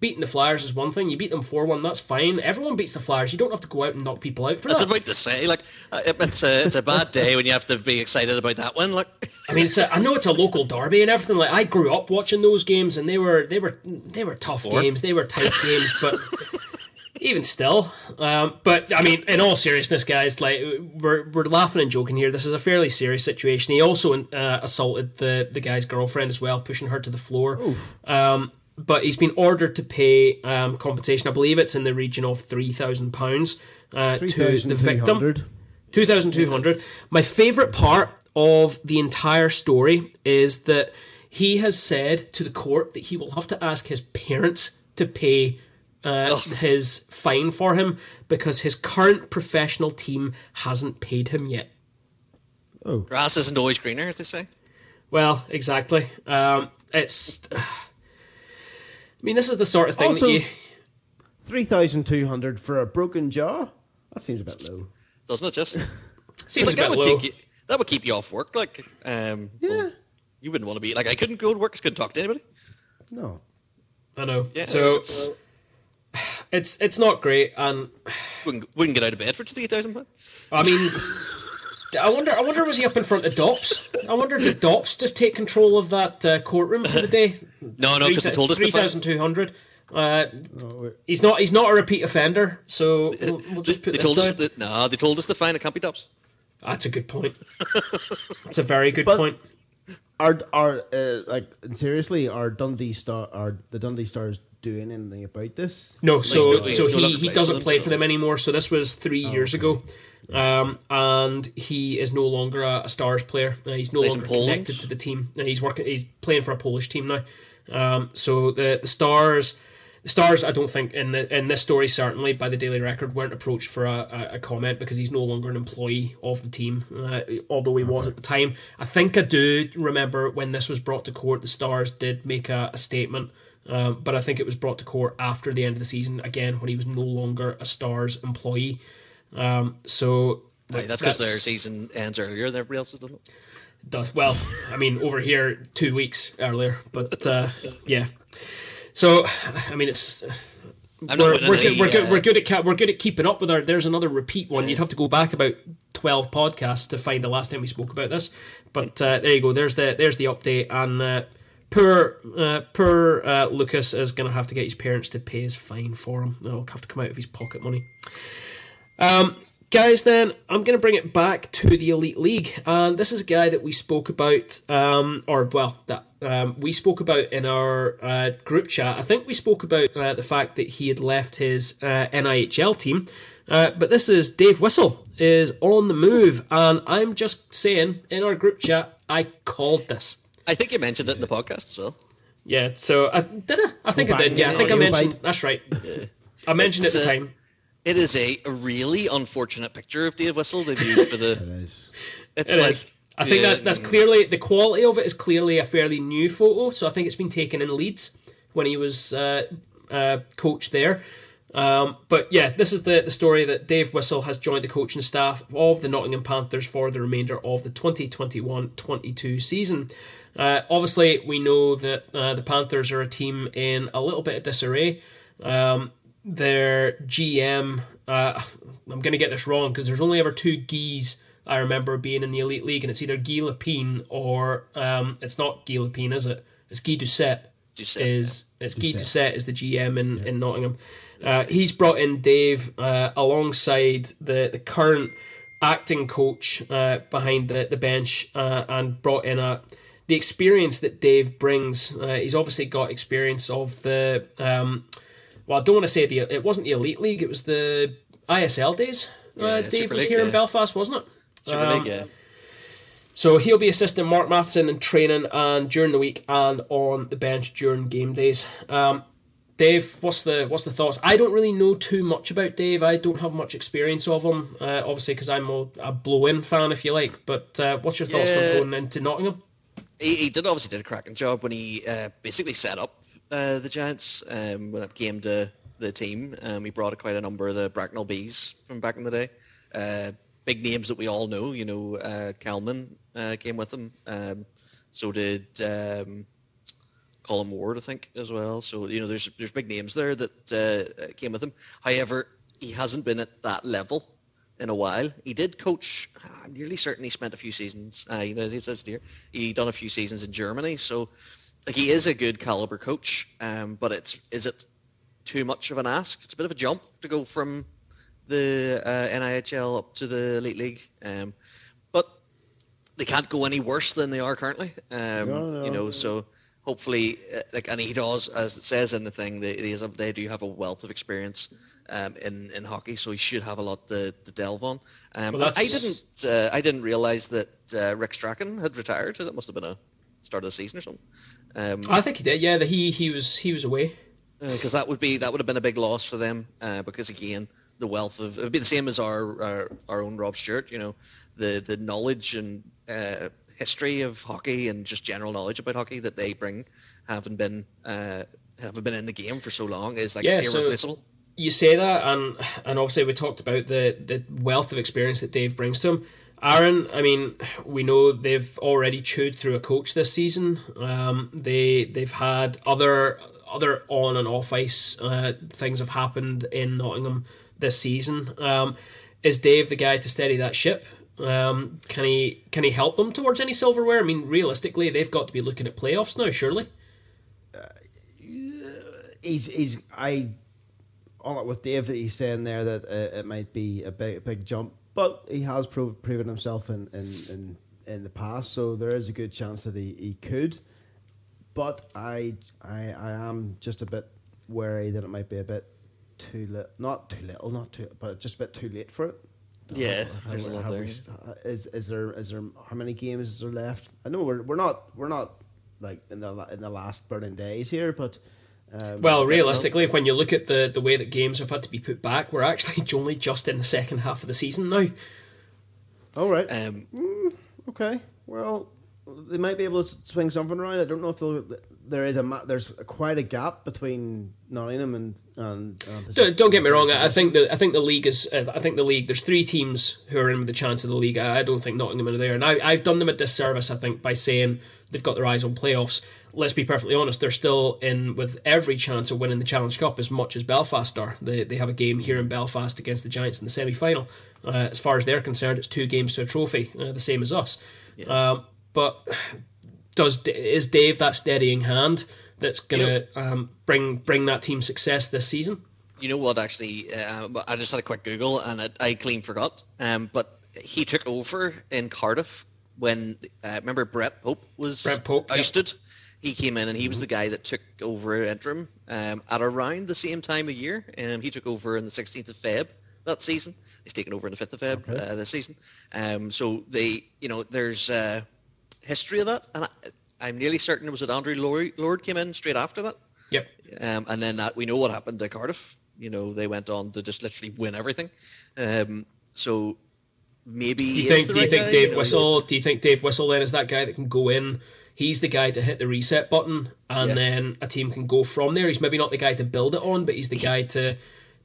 beating the Flyers is one thing. You beat them 4 1, that's fine. Everyone beats the Flyers. You don't have to go out and knock people out for I was that. about to say, like, uh, it's a it's a bad day when you have to be excited about that one. Like, I mean, it's a, I know it's a local derby and everything. Like I grew up watching those games, and they were they were they were tough Four. games. They were tight games, but even still. Um, but I mean, in all seriousness, guys, like we're we're laughing and joking here. This is a fairly serious situation. He also uh, assaulted the the guy's girlfriend as well, pushing her to the floor. Um, but he's been ordered to pay um, compensation. I believe it's in the region of three thousand pounds uh, to the victim. 3,200. 2200 my favorite part of the entire story is that he has said to the court that he will have to ask his parents to pay uh, his fine for him because his current professional team hasn't paid him yet grass isn't always greener, as they say. well exactly um, it's i mean this is the sort of thing Also- that you 3,200 for a broken jaw? That seems a bit low. Doesn't it? Just seems like a that bit would low take you, that would keep you off work. Like, um, well, you wouldn't want to be like I couldn't go to work, I couldn't talk to anybody. No. i know Yeah, so it's, it's it's not great and wouldn't wouldn't get out of bed for three thousand pounds. I mean, I wonder. I wonder was he up in front of Dops? I wonder did Dops just take control of that uh, courtroom for the day? No, no, because they told us three to find- thousand two hundred. Uh, no he's not. He's not a repeat offender. So we'll, we'll They, just put they this told us down. that no, they told us to find a can't be tops. That's a good point. That's a very good But- point. Are, are uh, like, seriously, are Dundee Star, are the Dundee Stars doing anything about this? No, so no- he's so no he, longer he plays doesn't for them, play so- for them anymore. So this was three Oh, years ago, um, and he is no longer a, a Stars player. Uh, he's no longer connected to the team. Uh, he's working. He's playing for a Polish team now. Um, so the the Stars. The Stars, I don't think in the, in this story certainly by the Daily Record weren't approached for a, a, a comment because he's no longer an employee of the team, uh, although he was at the time. I think I do remember when this was brought to court, the Stars did make a, a statement um, but I think it was brought to court after the end of the season again when he was no longer a Stars employee. Um, so that's because their season ends earlier than everybody else's, doesn't it? does well. I mean, over here two weeks earlier, but uh, yeah. So I mean, it's I'm we're, we're, any, good, we're good. uh, We're good at ca- we're good at keeping up with our. There's another repeat one. You'd have to go back about twelve podcasts to find the last time we spoke about this. But uh, there you go. There's the there's the update. And uh, poor uh, poor uh, Lucas is going to have to get his parents to pay his fine for him. It'll have to come out of his pocket money. Um, guys, then I'm going to bring it back to the Elite League, and this is a guy that we spoke about, um, or well, that um, we spoke about in our uh, group chat. I think we spoke about uh, the fact that he had left his uh, NIHL team, uh, but this is Dave Whistle is on the move, and I'm just saying in our group chat, I called this. I think you mentioned it in the podcast so. Yeah, so I did I? I think I did. Yeah, I think I mentioned. That's right. I mentioned It's, at the uh, time. It is a, a really unfortunate picture of Dave Whistle they've used for the. is. It's It like is. I think yeah, that's that's clearly the quality of it is clearly a fairly new photo. So I think it's been taken in Leeds when he was uh, uh, coach there. Um, but yeah, this is the, the story that Dave Whistle has joined the coaching staff of the Nottingham Panthers for the remainder of the 2021-22 season. Uh, obviously, we know that uh, the Panthers are a team in a little bit of disarray. Um, their GM, uh, I'm going to get this wrong because there's only ever two Gees I remember being in the Elite League, and it's either Guy Lepine or um, it's not Guy Lepine, is it? It's Guy Doucette. Doucette, is it's Guy Doucette. Doucette is the GM in, in Nottingham. Uh, he's brought in Dave uh, alongside the, the current acting coach uh, behind the, the bench uh, and brought in a the experience that Dave brings. Uh, he's obviously got experience of the um, well, I don't want to say the it wasn't the Elite League, it was the ISL days. Yeah, uh, Dave Super was League, here in. Belfast, wasn't it? Super Um, League, yeah. So he'll be assisting Mark Matheson in training and during the week and on the bench during game days. Um, Dave, what's the what's the thoughts? I don't really know too much about Dave. I don't have much experience of him, uh, obviously because I'm a, a blow-in fan, if you like. But uh, what's your thoughts Yeah. on going into Nottingham? he, he did obviously did a cracking job when he uh, basically set up uh, the Giants um, when it came to the team. Um, he brought quite a number of the Bracknell Bees from back in the day. Uh, big names that we all know, you know, uh, Kelman uh, came with him. Um, so did um, Colin Ward, I think, as well. So you know, there's there's big names there that uh, came with him. However, he hasn't been at that level in a while. He did coach. I'm nearly certain he spent a few seasons. Uh, you says here he done a few seasons in Germany. So like he is a good caliber coach. Um, but it's is it too much of an ask? It's a bit of a jump to go from the uh, NIHL up to the elite league. Um, but they can't go any worse than they are currently. Um, No, no. You know, so hopefully, uh, like, and he does, as it says in the thing, they they, have, they do have a wealth of experience um, in in hockey, so he should have a lot to, to delve on. Um, Well, I didn't uh, I didn't realize that uh, Rick Strachan had retired. That must have been a start of the season or something. Um, I think he did. Yeah, that he he was he was away. because that would be that would have been a big loss for them. Uh, because again, the wealth of it would be the same as our our, our own Rob Stewart. You know, the the knowledge and uh, history of hockey and just general knowledge about hockey that they bring, having been uh, having been in the game for so long, is like Yeah, so- you say that, and and obviously we talked about the the wealth of experience that Dave brings to him. Aaron, I mean, we know they've already chewed through a coach this season. Um, they they've had other other on and off ice uh, things have happened in Nottingham this season. Um, is Dave the guy to steady that ship? Um, can he can he help them towards any silverware? I mean, realistically, they've got to be looking at playoffs now, surely. he's he's I it with Dave. He's saying there that uh, it might be a big big jump, but he has pro- proven himself in, in, in, in the past, so there is a good chance that he, he could. But I I I am just a bit wary that it might be a bit too little, not too little, not too, but just a bit too late for it. Yeah, Have there's we- a lot have we there. st- is is there is there how many games is there left? I know we're we're not we're not like in the in the last burning days here, but um, Well, realistically, when you look at the, the way that games have had to be put back, we're actually only just in the second half of the season now. all right, Um, okay. Well, they might be able to swing something around. I don't know if there is a there's quite a gap between Nottingham and and. Uh, Don't, don't get me wrong. I I think the I think the league is. Uh, I think the league. There's three teams who are in with the chance of the league. I, I don't think Nottingham are there, and I, I've done them a disservice. I think by saying they've got their eyes on playoffs. Let's be perfectly honest. They're still in with every chance of winning the Challenge Cup as much as Belfast are. They they have a game here in Belfast against the Giants in the semi final. Uh, as far as they're concerned, it's two games to a trophy, uh, the same as us. Um, but does is Dave that steadying hand that's gonna um, bring bring that team success this season? You know what? Actually, uh, I just had a quick Google and I, I clean forgot. Um, but he took over in Cardiff when uh, remember Brett Pope was Brett Pope, yep. Ousted. He came in and he was the guy that took over interim um, at around the same time of year. Um, he took over on the 16th of Feb that season. He's taken over on the 5th of Feb uh, this season. Um, so they, you know, there's uh, history of that, and I, I'm nearly certain it was that Andrew Lord, Lord came in straight after that. Yep. Um, and then that we know what happened to Cardiff. You know, they went on to just literally win everything. Um, so maybe Do you think? Do you right think guy, Dave know, Whistle? Do you think Dave Whistle then is that guy that can go in? He's the guy to hit the reset button, and Yeah. then a team can go from there. He's maybe not the guy to build it on, but he's the guy to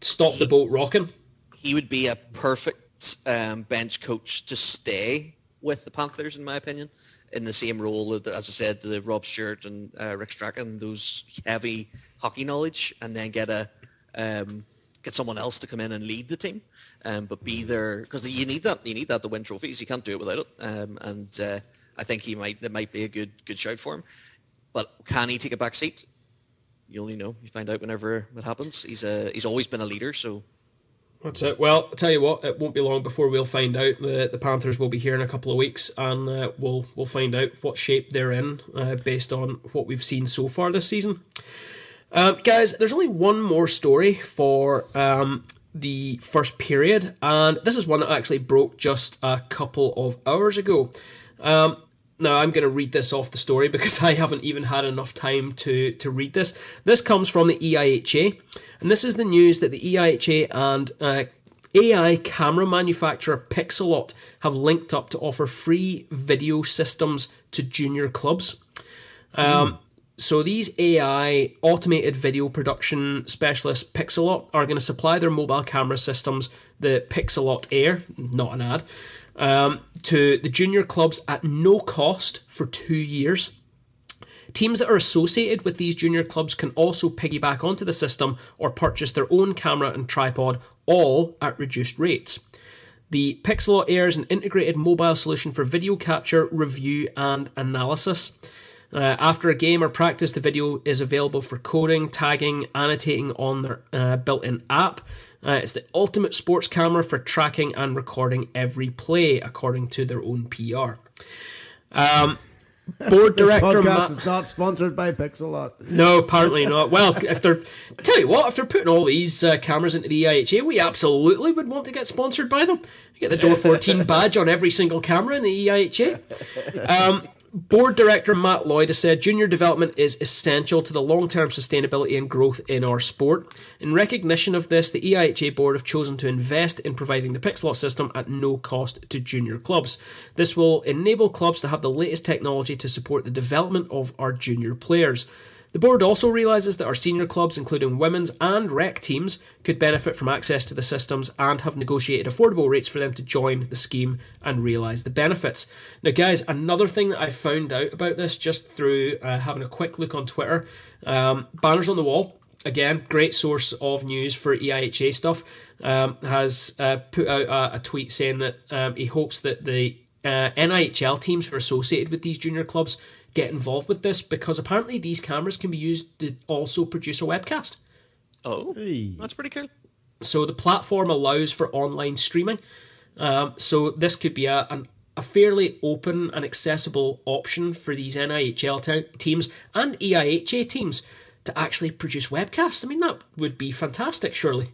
stop the boat rocking. He would be a perfect um, bench coach to stay with the Panthers, in my opinion, in the same role as I said, the Rob Stewart and uh, Rick Strachan, those heavy hockey knowledge, and then get a um, get someone else to come in and lead the team, um, but be there because you need that. You need that to win trophies. You can't do it without it. Um, and uh, I think he might. It might be a good good shout for him. But can he take a back seat? You only know. You find out whenever it happens. He's a he's always been a leader, so That's it. Well, I'll tell you what, it won't be long before we'll find out. The the Panthers will be here in a couple of weeks, and uh, we'll we'll find out what shape they're in uh, based on what we've seen so far this season. Um, guys, there's only one more story for um, the first period, and this is one that actually broke just a couple of hours ago. Um, now I'm going to read this off the story because I haven't even had enough time to to read this. This comes from the EIHA, and this is the news that the EIHA and uh, AI camera manufacturer Pixellot have linked up to offer free video systems to junior clubs. Um, So these AI automated video production specialists, Pixellot, are going to supply their mobile camera systems, the Pixellot Air, not an ad, um, to the junior clubs at no cost for two years. Teams that are associated with these junior clubs can also piggyback onto the system or purchase their own camera and tripod, all at reduced rates. The Pixellot Air is an integrated mobile solution for video capture, review, and analysis. Uh, after a game or practice, the video is available for coding, tagging, annotating on their uh, built in app. Uh, it's the ultimate sports camera for tracking and recording every play, according to their own PR. Um, board This director podcast Matt- is not sponsored by Pixellot. no, apparently not. Well, if they're tell you what, if they're putting all these uh, cameras into the EIHA, we absolutely would want to get sponsored by them. You get the Door 14 badge on every single camera in the EIHA. Um, Board director Matt Lloyd has said junior development is essential to the long term sustainability and growth in our sport. In recognition of this, the EIHA board have chosen to invest in providing the Pixellot system at no cost to junior clubs. This will enable clubs to have the latest technology to support the development of our junior players. The board also realises that our senior clubs, including women's and rec teams, could benefit from access to the systems and have negotiated affordable rates for them to join the scheme and realise the benefits. Now, guys, another thing that I found out about this just through uh, having a quick look on Twitter um, banners on the wall. Again, great source of news for EIHA stuff. Um, has uh, put out a, a tweet saying that um, he hopes that the uh, NIHL teams who are associated with these junior clubs get involved with this because apparently these cameras can be used to also produce a webcast. Oh, that's pretty cool. So the platform allows for online streaming. Um, so this could be a, an, a fairly open and accessible option for these NIHL te- teams and E EIHA teams to actually produce webcasts. I mean, that would be fantastic, surely.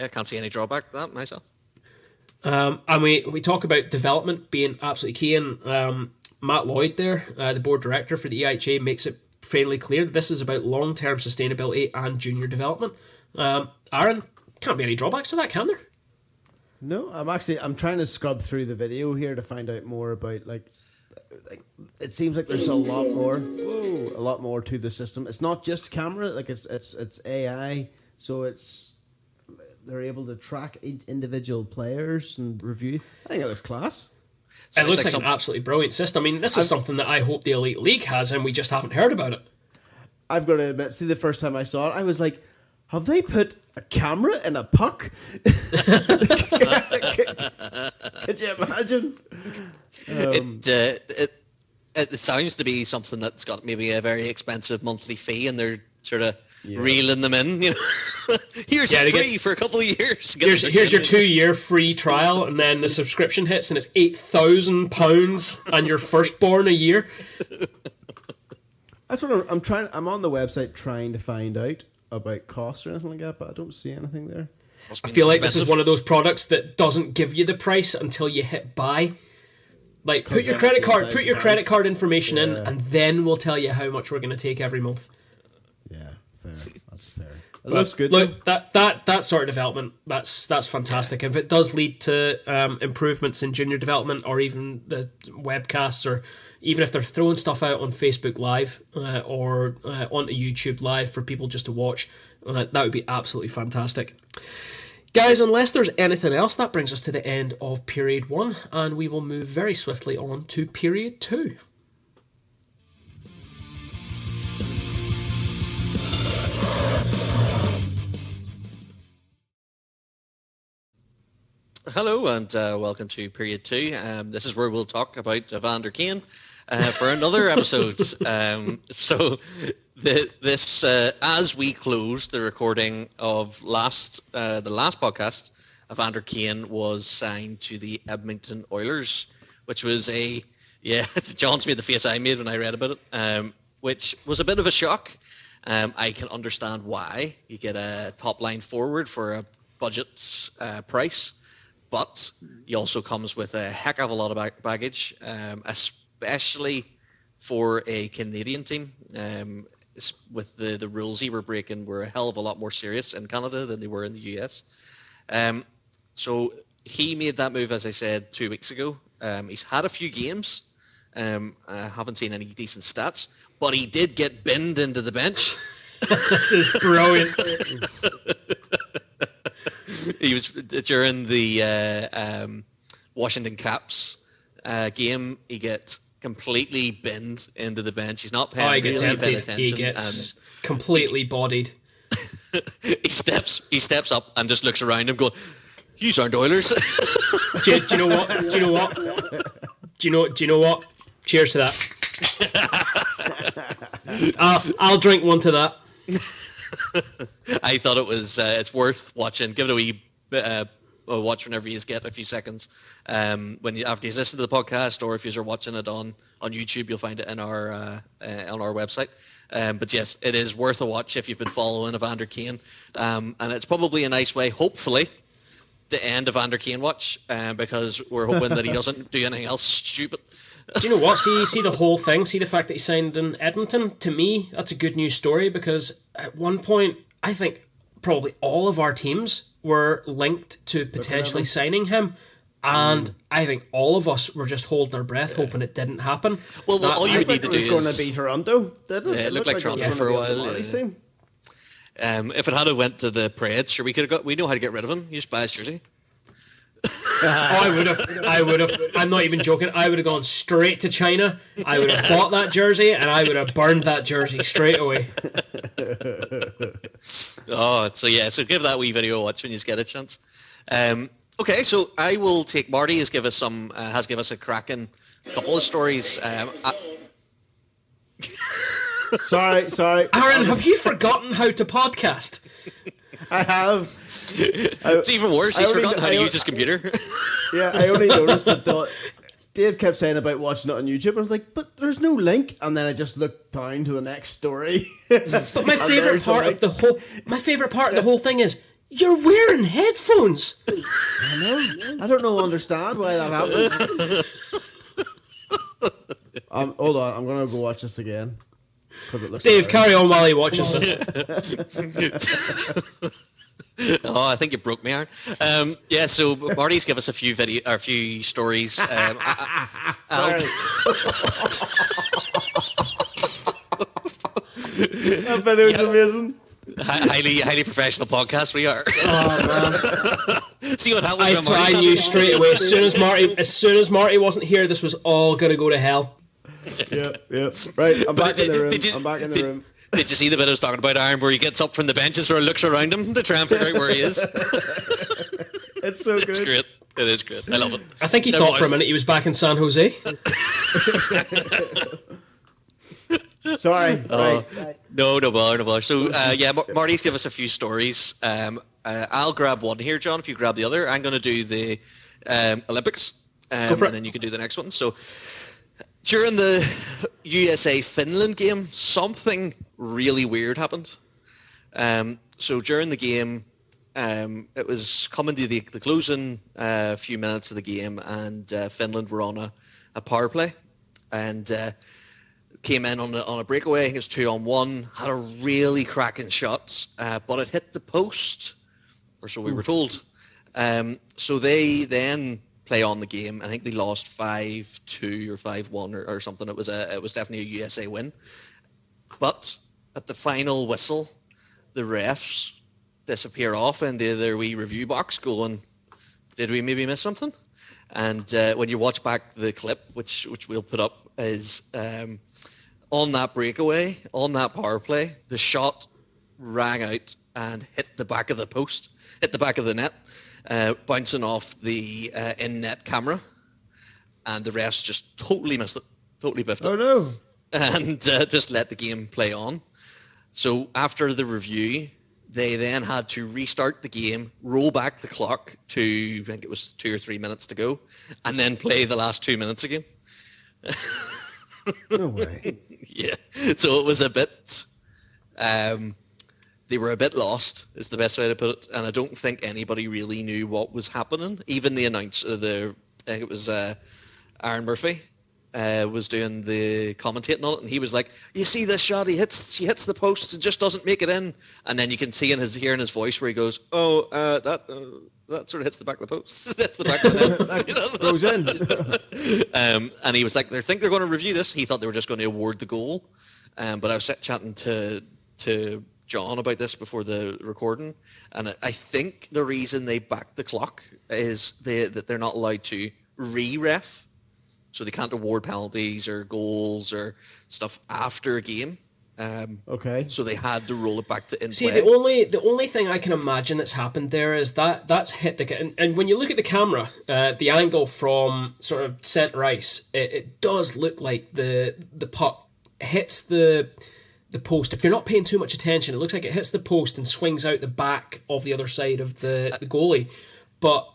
I can't see any drawback to that myself. Um, and we, we talk about development being absolutely key, and um, Matt Lloyd, there, uh, the board director for the EIHA, makes it fairly clear this is about long term sustainability and junior development. Um, Aaron, can't be any drawbacks to that, can there? No, I'm actually I'm trying to scrub through the video here to find out more about like like it seems like there's a lot more whoa, a lot more to the system. It's not just camera, like it's it's it's AI, so it's they're able to track in- individual players and review. I think it looks class. It looks like, some- an absolutely brilliant system. I mean, this is something that I hope the Elite League has, and we just haven't heard about it. I've got to admit, see the first time I saw it, I was like, have they put a camera in a puck? Could you imagine? Um, it, uh, it it sounds to be something that's got maybe a very expensive monthly fee, and they're sort of Yeah. reeling them in. You know, here's Yeah, free get- for a couple of years. Get Here's, here's your two year free trial, and then the subscription hits, and it's £8,000 and your firstborn a year. That's what I'm, I'm trying. I'm on the website trying to find out about costs or anything like that, but I don't see anything there. I feel like this is one of those products that doesn't give you the price until you hit buy. Like, put your credit card, put your credit card information in, and then we'll tell you how much we're going to take every month. Yeah, fair. That's fair. It looks good. Look, that that that sort of development, that's that's fantastic. If it does lead to um, improvements in junior development, or even the webcasts, or even if they're throwing stuff out on Facebook Live uh, or uh, onto YouTube Live for people just to watch, uh, that would be absolutely fantastic. Guys, unless there's anything else, that brings us to the end of period one, and we will move very swiftly on to period two. Hello and uh, welcome to period two. Um, this is where we'll talk about Evander Kane uh, for another episode. Um, so, the, this uh, as we close the recording of last uh, the last podcast, Evander Kane was signed to the Edmonton Oilers, which was a yeah. John's made the face I made when I read about it, um, which was a bit of a shock. Um, I can understand why you get a top line forward for a budget uh, price but he also comes with a heck of a lot of baggage, um, especially for a Canadian team. Um, with the, the rules he were breaking were a hell of a lot more serious in Canada than they were in the US. Um, so he made that move, as I said, two weeks ago. Um, he's had a few games. Um, I haven't seen any decent stats, but he did get binned into the bench. this is brilliant. he was during the uh, um, Washington Caps uh, game. He gets completely binned into the bench. He's not paying, oh, he gets really attention. He gets um, completely he, bodied. he steps he steps up and just looks around him, going, "You aren't Oilers." do, do, you know what? Do you know what? Do you know? Do you know what? Cheers to that. I'll, I'll drink one to that. I thought it was uh, it's worth watching. Give it a wee uh, a watch whenever you get a few seconds. Um, when you after you listen to the podcast, or if you're watching it on on YouTube, you'll find it in our uh, uh, on our website. Um, but yes, it is worth a watch if you've been following Evander Kane, um, and it's probably a nice way, hopefully, to end Evander Kane watch uh, because we're hoping that he doesn't do anything else stupid. Do you know what? See, see the whole thing. See the fact that he signed in Edmonton. To me, that's a good news story because at one point, I think probably all of our teams were linked to potentially signing him. And mm. I think all of us were just holding our breath, hoping it didn't happen. Well, well all you would need to do was going to be Toronto, didn't it? Yeah, it, looked, like, like Toronto for a while. Yeah. Team. Um, if it had went to the Preds, sure we could have got. We know how to get rid of him. You just buy his jersey I would have. I would have. I'm not even joking. I would have gone straight to China. I would have bought that jersey and I would have burned that jersey straight away. oh, so yeah. So give that wee video a watch when you get a chance. Um, okay, so I will take Marty has give us some uh, has give us a cracking couple of stories. Um, I... sorry, sorry. Aaron, have you forgotten how to podcast? I have. it's even worse. He's forgotten how to use his computer. yeah, I only noticed that Dave kept saying about watching it on YouTube, and I was like, "But there's no link." And then I just looked down to the next story. but my favorite part the of the whole, my favorite part of the whole thing is you're wearing headphones. I know. I don't know. Understand why that happens. um, hold on. I'm gonna go watch this again. It looks Dave, carry on while he watches this. oh, I think you broke me, Aaron. Um, yeah, so Marty's give us a few video, or a few stories. Um, I, I, that video's yeah. amazing. highly, highly professional podcast we are. Oh man! See what happens. I, I knew straight away as soon as Marty, as soon as Marty wasn't here, this was all gonna go to hell yep, yep. Right, I'm back in the room. You, I'm back in the did, room. Did you see the bit I was talking about, Aaron, where he gets up from the benches or looks around him to try and figure out where he is? it's so good. It's great. It is good. I love it. I think he there thought was. for a minute he was back in San Jose. Sorry. Uh, right. No, no bother, no bother. So, uh, yeah, Marty's give us a few stories. Um, uh, I'll grab one here, John, if you grab the other. I'm going to do the um, Olympics, um, and then you can do the next one. So, during the USA Finland game, something really weird happened. Um, so during the game, um, it was coming to the, the closing uh, few minutes of the game, and uh, Finland were on a a power play, and uh, came in on a, on a breakaway. It was two on one. Had a really cracking shot, uh, but it hit the post, or so we were told. Um, so they then play on the game. I think they lost five two or five one or, or something. It was a it was definitely a USA win. But at the final whistle, the refs disappear off into their wee review box, going, "Did we maybe miss something?" And uh, when you watch back the clip, which which we'll put up, is um, on that breakaway, on that power play, the shot rang out and hit the back of the post, hit the back of the net, uh, bouncing off the uh, in-net camera, and the refs just totally missed it, totally biffed it Oh no! and uh, just let the game play on. So after the review, they then had to restart the game, roll back the clock to I think it was two or three minutes to go, and then play the last two minutes again. No way. yeah, so it was a bit. Um, they were a bit lost, is the best way to put it, and I don't think anybody really knew what was happening. Even the announcer, the I think it was uh, Aaron Murphy, uh, was doing the commentating on it, and he was like, "You see this shot? He hits, she hits the post and just doesn't make it in." And then you can see in his hear in his voice where he goes, "Oh, uh, that uh, that sort of hits the back of the post. That's the back of the net." Goes in. um, and he was like, "They think they're going to review this." He thought they were just going to award the goal. Um, but I was chatting to to John about this before the recording, and I- I think the reason they backed the clock is they, that they're not allowed to re-ref, so they can't award penalties or goals or stuff after a game. Um, Okay. so they had to roll it back to in See, play. the only the only thing I can imagine that's happened there is that that's hit the and, and when you look at the camera, uh, the angle from sort of centre ice, it, it does look like the the puck hits the the post. If you're not paying too much attention, it looks like it hits the post and swings out the back of the other side of the, uh, the goalie. But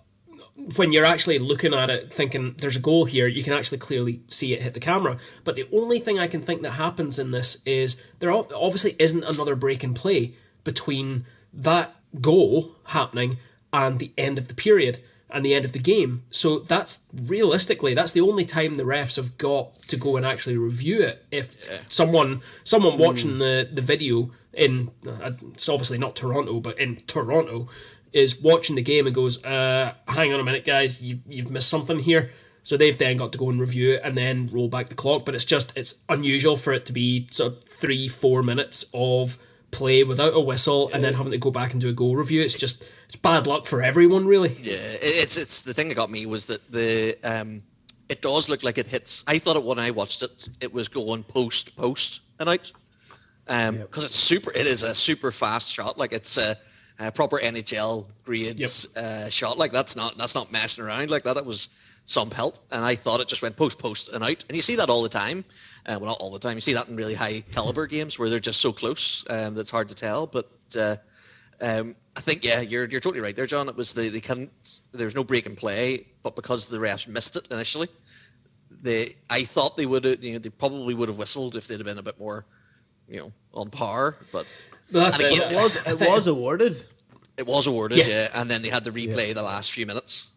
when you're actually looking at it thinking there's a goal here you can actually clearly see it hit the camera but the only thing i can think that happens in this is there obviously isn't another break in play between that goal happening and the end of the period and the end of the game so that's realistically that's the only time the refs have got to go and actually review it if someone someone watching the the video in uh, it's obviously not toronto but in toronto is watching the game and goes, uh, hang on a minute, guys, you've, you've missed something here. So they've then got to go and review it and then roll back the clock. But it's just, it's unusual for it to be sort of three, four minutes of play without a whistle and then having to go back and do a goal review. It's just, it's bad luck for everyone, really. Yeah, it's it's the thing that got me was that the um, it does look like it hits. I thought it when I watched it, it was going post post and out, um, because it's super. It is a super fast shot. Like it's a, a proper NHL grades uh, shot. Like that's not that's not messing around like that. That was some pelt, and I thought it just went post post and out. And you see that all the time. Uh, well, not all the time. You see that in really high caliber games where they're just so close um, that's hard to tell. But uh, um, I think yeah, you're you're totally right there, John. It was the they couldn't. There was no break in play, but because the refs missed it initially, they I thought they would have. You know, they probably would have whistled if they'd have been a bit more, you know, on par. But But that's it. again, It was it think- was awarded. it was awarded, Yeah. yeah. And then they had to replay the last few minutes.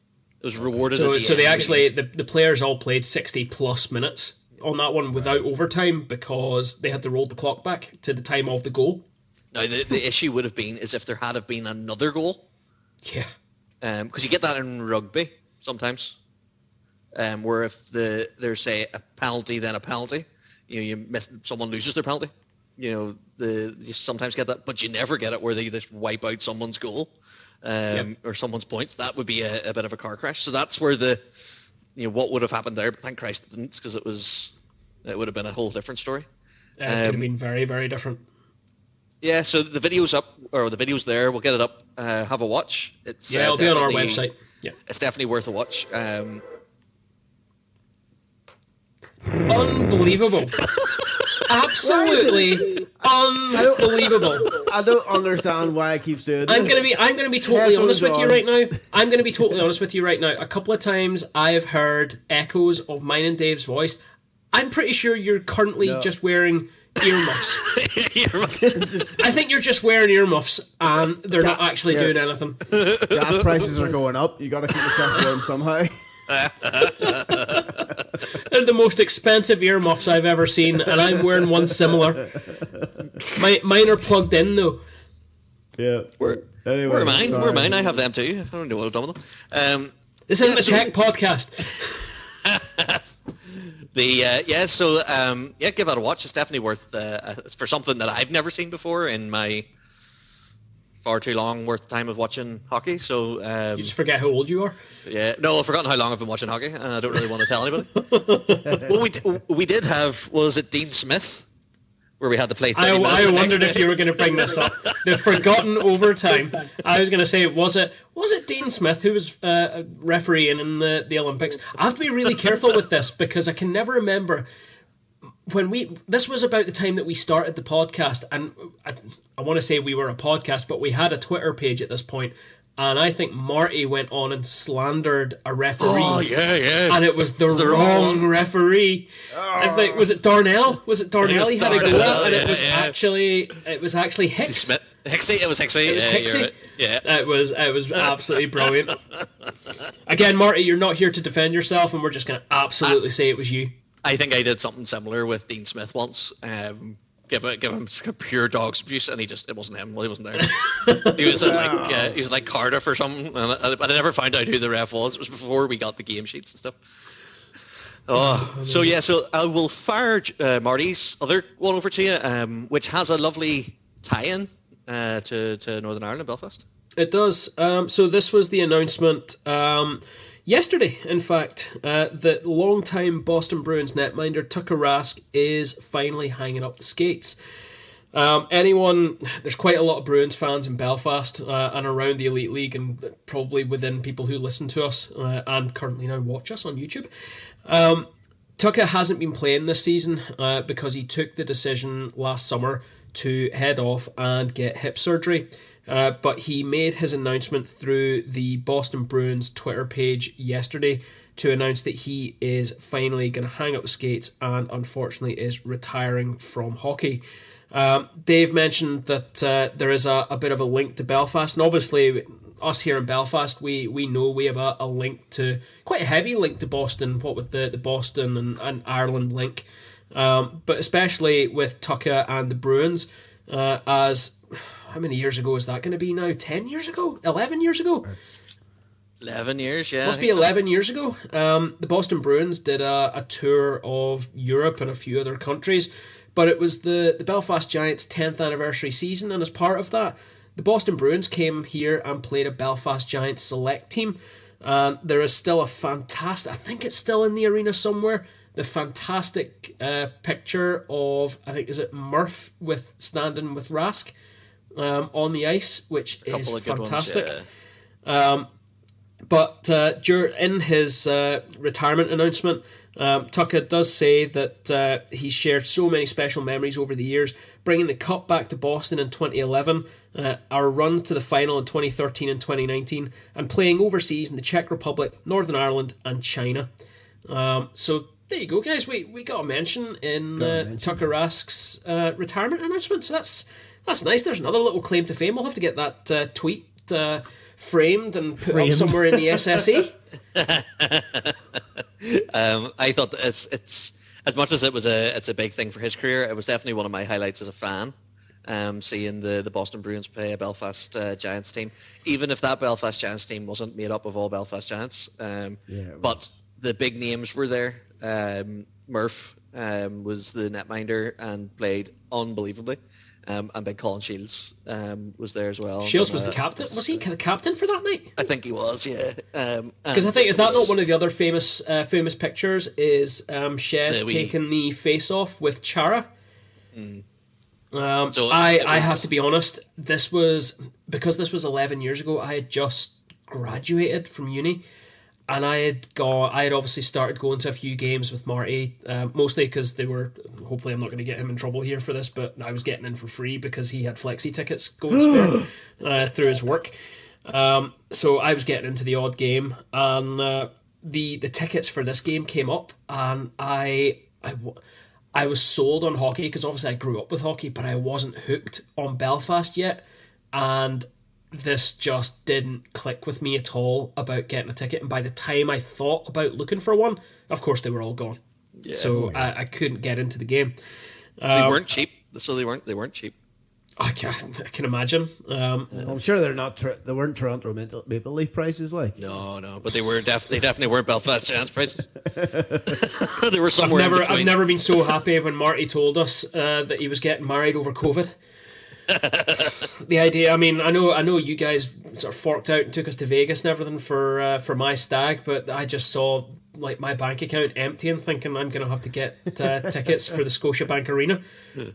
It was rewarded. So, at the so they actually the, the players all played sixty plus minutes on that one without overtime because they had to roll the clock back to the time of the goal. Now the, the issue would have been is if there had have been another goal, Yeah, because you get that in rugby sometimes, um, where if the there's say a penalty then a penalty, you know you miss someone loses their penalty, you know the you sometimes get that, but you never get it where they just wipe out someone's goal, um, Yep. or someone's points. That would be a, a bit of a car crash. So that's where the you know what would have happened there, but thank Christ it didn't, because it was it would have been a whole different story. Uh, it could have Um, been very very different. Yeah, so the video's up, or the video's there. We'll get it up. Uh, have a watch. It's Yeah, uh, it'll be on our website. Yeah. It's definitely worth a watch. Um, Unbelievable. Absolutely unbelievable. I don't understand why I keep saying this. I'm gonna be I'm gonna be totally Headphones honest with you right now. I'm gonna be totally honest with you right now. A couple of times I have heard echoes of mine and Dave's voice. I'm pretty sure you're currently No. just wearing earmuffs. Just- I think you're just wearing earmuffs and they're not actually yeah. doing anything. gas prices are going up. You got to keep yourself warm somehow. They're the most expensive earmuffs I've ever seen, and I'm wearing one similar. My mine are plugged in though. Yeah. Where, Anyway, where are mine? sorry. Where are mine? I have them too. I don't know what I've done with them. Um, This isn't a tech podcast. The uh, yeah, so um, yeah, give that a watch. It's definitely worth. Uh, for something that I've never seen before in my far too long worth time of watching hockey. So um, You just forget how old you are. yeah, no, I've forgotten how long I've been watching hockey, and I don't really want to tell anybody. well, we d- we did have was it Dean Smith, where we had to play. 30 I, I wondered if you were going to bring this up. The forgotten overtime. I was going to say, was it was it Dean Smith who was uh, refereeing in the, the Olympics? I have to be really careful with this because I can never remember when we. This was about the time that we started the podcast, and I, I want to say we were a podcast, but we had a Twitter page at this point, and I think Marty went on and slandered a referee. Oh yeah, yeah. and it was the, the wrong wrong referee. I think was it Darnell? Was it Darnell? was he had a go Darnell, at, and it was yeah. actually it was actually Hicks. Smith, Hixie, it was Hixie. It was yeah, Hixie? right. Yeah. It was it was absolutely brilliant. Again, Marty, you're not here to defend yourself, and we're just going to absolutely say it was you. I think I did something similar with Dean Smith once. Um, give it, give him pure dog's abuse, and he just it wasn't him. Well, he wasn't there. he was at like uh, he was like Cardiff or something, and I, but I never found out who the ref was. It was before we got the game sheets and stuff. Oh, so yeah, so I will fire uh, Marty's other one over to you, um, which has a lovely tie-in uh, to to Northern Ireland, Belfast. It does. Um, so this was the announcement um, yesterday, in fact, uh, that longtime Boston Bruins netminder Tuukka Rask is finally hanging up the skates. Um, anyone, there's quite a lot of Bruins fans in Belfast uh, and around the Elite League, and probably within people who listen to us uh, and currently now watch us on YouTube. Um, Tuukka hasn't been playing this season uh, because he took the decision last summer to head off and get hip surgery. Uh, but he made his announcement through the Boston Bruins Twitter page yesterday to announce that he is finally going to hang up skates and unfortunately is retiring from hockey. Um, Dave mentioned that uh, there is a, a bit of a link to Belfast, and obviously, us here in Belfast, we, we know we have a, a link to quite a heavy link to Boston, what with the, the Boston and, and Ireland link, um, but especially with Tuukka and the Bruins, uh, as how many years ago is that going to be now? 10 years ago? 11 years ago? Eleven years, yeah. Must be think so. 11 years ago. Um, the Boston Bruins did a, a tour of Europe and a few other countries, but it was the, the Belfast Giants' 10th anniversary season, and as part of that, the Boston Bruins came here and played a Belfast Giants select team. And there is still a fantastic, I think it's still in the arena somewhere, the fantastic uh, picture of, I think, is it Murph with standing with Rask um, on the ice, which is Couple of good fantastic. Ones, yeah. But uh, dur- in his uh, retirement announcement, um, Tuukka does say that uh, he's shared so many special memories over the years, bringing the Cup back to Boston in 2011, uh, our runs to the final in 2013 and 2019, and playing overseas in the Czech Republic, Northern Ireland, and China. Um, so there you go, guys. We we got a mention in Got a uh, mention. Tuukka Rask's uh, retirement announcement. So that's that's nice. There's another little claim to fame. We'll have to get that uh, tweet uh, framed and put Framed. up somewhere in the. SSE. Um, I thought that it's it's as much as it was a it's a big thing for his career. It was definitely one of my highlights as a fan. Um, seeing the, the Boston Bruins play a Belfast uh, Giants team, even if that Belfast Giants team wasn't made up of all Belfast Giants, um, Yeah, but the big names were there. Um, Murph um, was the netminder and played unbelievably, um, and big Colin Shields um, was there as well. Shields was Uh, the captain. Was he the captain for that night? I think he was, yeah. Um, Because I think is that not one of the other famous uh, famous pictures? Is um, Sheds The taking the face off with Chara? Um, So I, it I have to be honest. This was because this was eleven years ago. I had just graduated from uni, and I had gone. I had obviously started going to a few games with Marty, uh, mostly because they were. Hopefully, I'm not going to get him in trouble here for this, but I was getting in for free because he had flexi tickets going spare uh, through his work. Um, so I was getting into the odd game, and uh, the the tickets for this game came up, and I I. w- I was sold on hockey because obviously I grew up with hockey, but I wasn't hooked on Belfast yet, and this just didn't click with me at all about getting a ticket. And by the time I thought about looking for one, of course they were all gone. Yeah. So I, I couldn't get into the game. they um, weren't cheap, so they weren't they weren't cheap. I can, I can imagine. Um, I'm sure they're not. they weren't Toronto Maple Leaf prices, like. No, no, but they were definitely definitely weren't Belfast Giants prices. they were somewhere. I've never, I've never been so happy when Marty told us uh, that he was getting married over COVID. The idea. I mean, I know, I know, you guys sort of forked out and took us to Vegas and everything for uh, for my stag, but I just saw like my bank account empty and thinking I'm going to have to get uh, tickets for the Scotiabank Arena.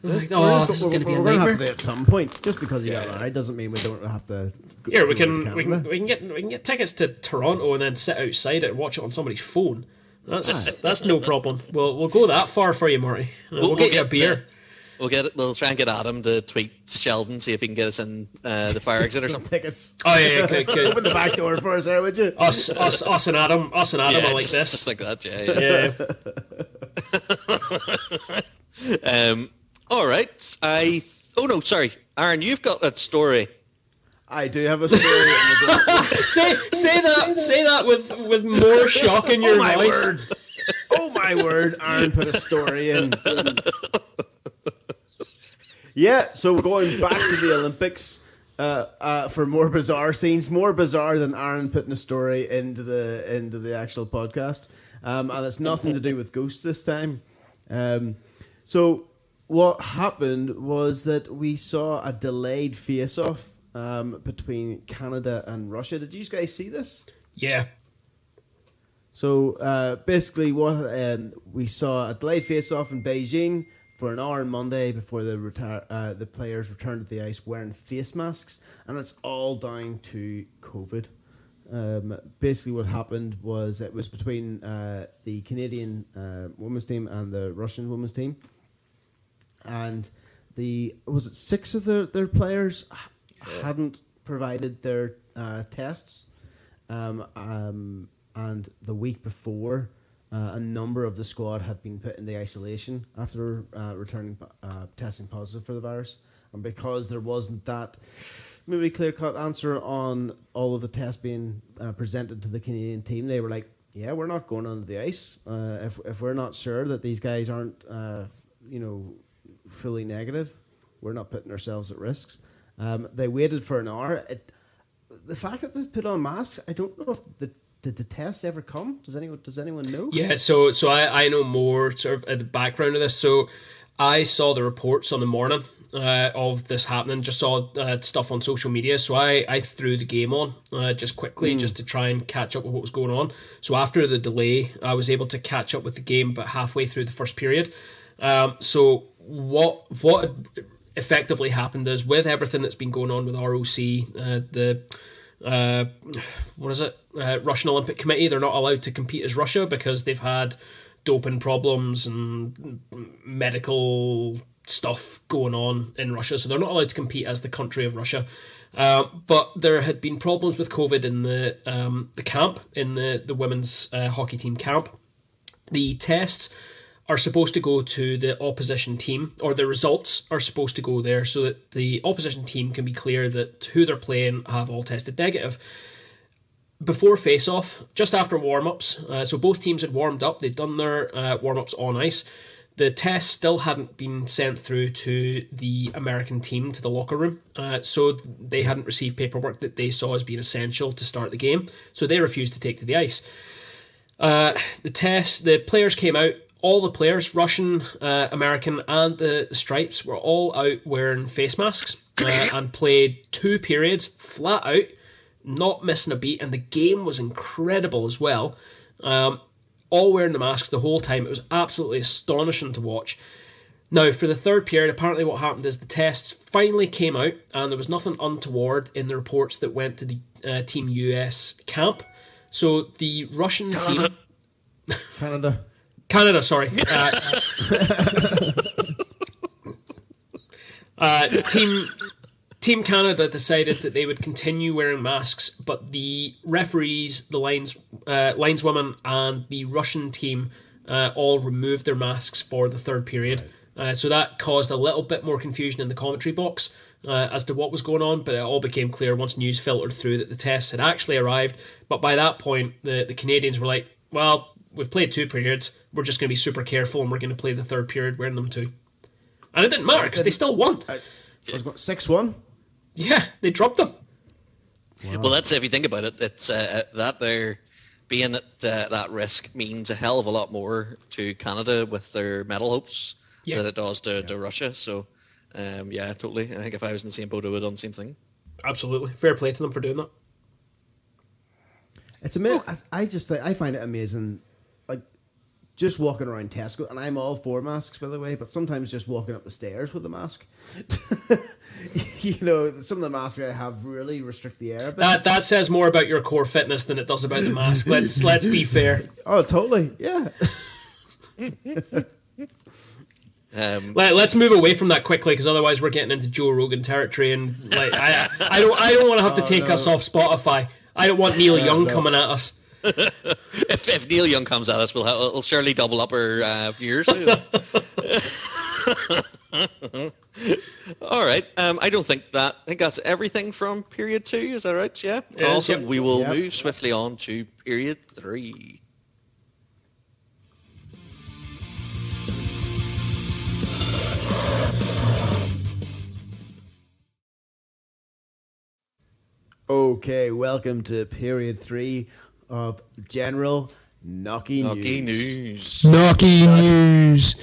Like, oh, this is going to be a nightmare. We're Have to at some point, just because you yeah. got married doesn't mean we don't have to. Here we can we can we can get we can get tickets to Toronto and then sit outside it and watch it on somebody's phone. That's that's no problem. We'll we'll go that far for you, Marty. We'll, we'll, we'll get, get, you a beer. To, We'll get it. We'll try and get Adam to tweet Sheldon, see if he can get us in uh, the fire exit or something. Tickets. Oh yeah, yeah good, good. Open the back door for us, there, would you? Us, us, us, and Adam, us and Adam yeah, are like just, this, just like that. Yeah. yeah. um. All right. I. Oh no, sorry, Aaron. You've got that story. I do have a story. say say that say that with with more shock in your oh voice. Word. Oh my word! Aaron put a story in. Yeah, so we're going back to the Olympics uh, uh, for more bizarre scenes, more bizarre than Aaron putting a story into the into the actual podcast, um, and it's nothing to do with ghosts this time. Um, so what happened was that we saw a delayed face-off um, between Canada and Russia. Did you guys see this? Yeah. So uh, basically, what um, we saw a delayed face-off in Beijing for an hour on Monday before the retire, uh, the players returned to the ice wearing face masks, and it's all down to COVID. Um, basically, what happened was it was between uh, the Canadian uh, women's team and the Russian women's team, and the was it six of their, their players yeah. hadn't provided their uh, tests, um, um, and the week before uh, a number of the squad had been put in the isolation after uh, returning uh, testing positive for the virus, and because there wasn't that maybe clear cut answer on all of the tests being uh, presented to the Canadian team, they were like, "Yeah, we're not going onto the ice uh, if if we're not sure that these guys aren't, uh, you know, fully negative. We're not putting ourselves at risks." Um, they waited for an hour. It, the fact that they've put on masks, I don't know if the did the test ever come? Does anyone does anyone know? Yeah, so so I, I know more sort of at the background of this. So I saw the reports on the morning uh, of this happening. Just saw uh, stuff on social media, so I, I threw the game on uh, just quickly mm. just to try and catch up with what was going on. So after the delay, I was able to catch up with the game, but halfway through the first period. Um, so what what effectively happened is with everything that's been going on with ROC, uh, the uh, what is it? Uh, Russian Olympic Committee. They're not allowed to compete as Russia because they've had doping problems and medical stuff going on in Russia. So they're not allowed to compete as the country of Russia. Uh, but there had been problems with COVID in the um, the camp in the the women's uh, hockey team camp. The tests are supposed to go to the opposition team, or the results are supposed to go there so that the opposition team can be clear that who they're playing have all tested negative. Before face off, just after warm ups, uh, so both teams had warmed up, they'd done their uh, warm ups on ice. The test still hadn't been sent through to the American team, to the locker room, uh, so they hadn't received paperwork that they saw as being essential to start the game, so they refused to take to the ice. Uh, the test, the players came out all the players, Russian, uh, American, and the, the, Stripes, were all out wearing face masks uh, and played two periods flat out, not missing a beat, and the game was incredible as well. Um, all wearing the masks the whole time. It was absolutely astonishing to watch. Now, for the third period, apparently what happened is the tests finally came out, and there was nothing untoward in the reports that went to the uh, Team US camp. So the Russian Canada. team. Canada. Canada, sorry. Uh, uh, team Team Canada decided that they would continue wearing masks, but the referees, the lines uh, lineswomen, and the Russian team uh, all removed their masks for the third period. Uh, so that caused a little bit more confusion in the commentary box uh, as to what was going on, but it all became clear once news filtered through that the tests had actually arrived. But by that point, the, the Canadians were like, well, we've played two periods. We're just going to be super careful, and we're going to play the third period wearing them too. And it didn't matter because they still won. I was going six one. Yeah, they dropped them. Well, that's if you think about it. It's uh, that they're being at uh, that risk means a hell of a lot more to Canada with their medal hopes Yeah. than it does to, to Russia. So, um, yeah, totally. I think if I was in the same boat, I would have done the same thing. Absolutely, fair play to them for doing that. It's amazing. I just I find it amazing, like just walking around Tesco, and I'm all for masks by the way, but sometimes just walking up the stairs with a mask. you know, some of the masks I have really restrict the air. a bit. That that says more about your core fitness than it does about the mask. Let's let's be fair. oh, totally. Yeah. Um, Let, let's move away from that quickly because otherwise we're getting into Joe Rogan territory, and like I I don't I don't want to have to take Oh, no. us off Spotify. I don't want Neil Young no. coming at us. if, if Neil Young comes at us, we'll, have, we'll surely double up our uh, viewers. All right. Um, I don't think that. I think that's everything from period two. Is that right? Yeah. It is, awesome. yep. We will Yep. move swiftly on to period three. Okay, welcome to period three of general knocky Lucky news. news. Knocky news.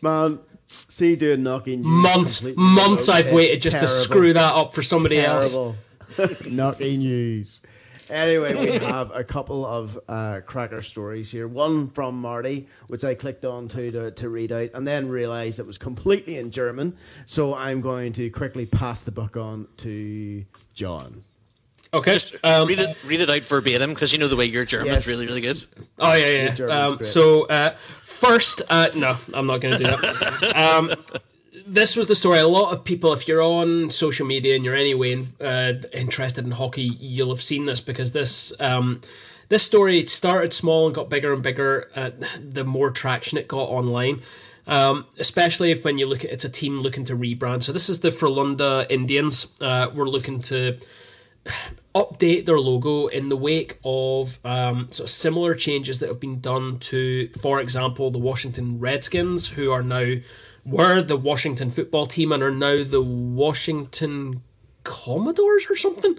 Man, see doing knocky news. Months, months wrong. I've It's waited just to screw that up for somebody else. Terrible. knocky news. Anyway, we have a couple of uh, cracker stories here. One from Marty, which I clicked on to, to to read out, and then realised it was completely in German. So I'm going to quickly pass the book on to John. Okay. Just um, read it. Read it out verbatim because you know the way your German's Yes. really, really good. Oh yeah, yeah. Um, so uh, first, uh, no, I'm not going to do that. um, this was the story. A lot of people, if you're on social media and you're anyway uh, interested in hockey, you'll have seen this because this um, this story started small and got bigger and bigger. Uh, the more traction it got online. Um, especially if when you look at it's a team looking to rebrand. So this is the Frölunda Indians. Uh, we're looking to update their logo in the wake of um, sort of similar changes that have been done to, for example, the Washington Redskins, who are now were the Washington football team and are now the Washington Commodores or something.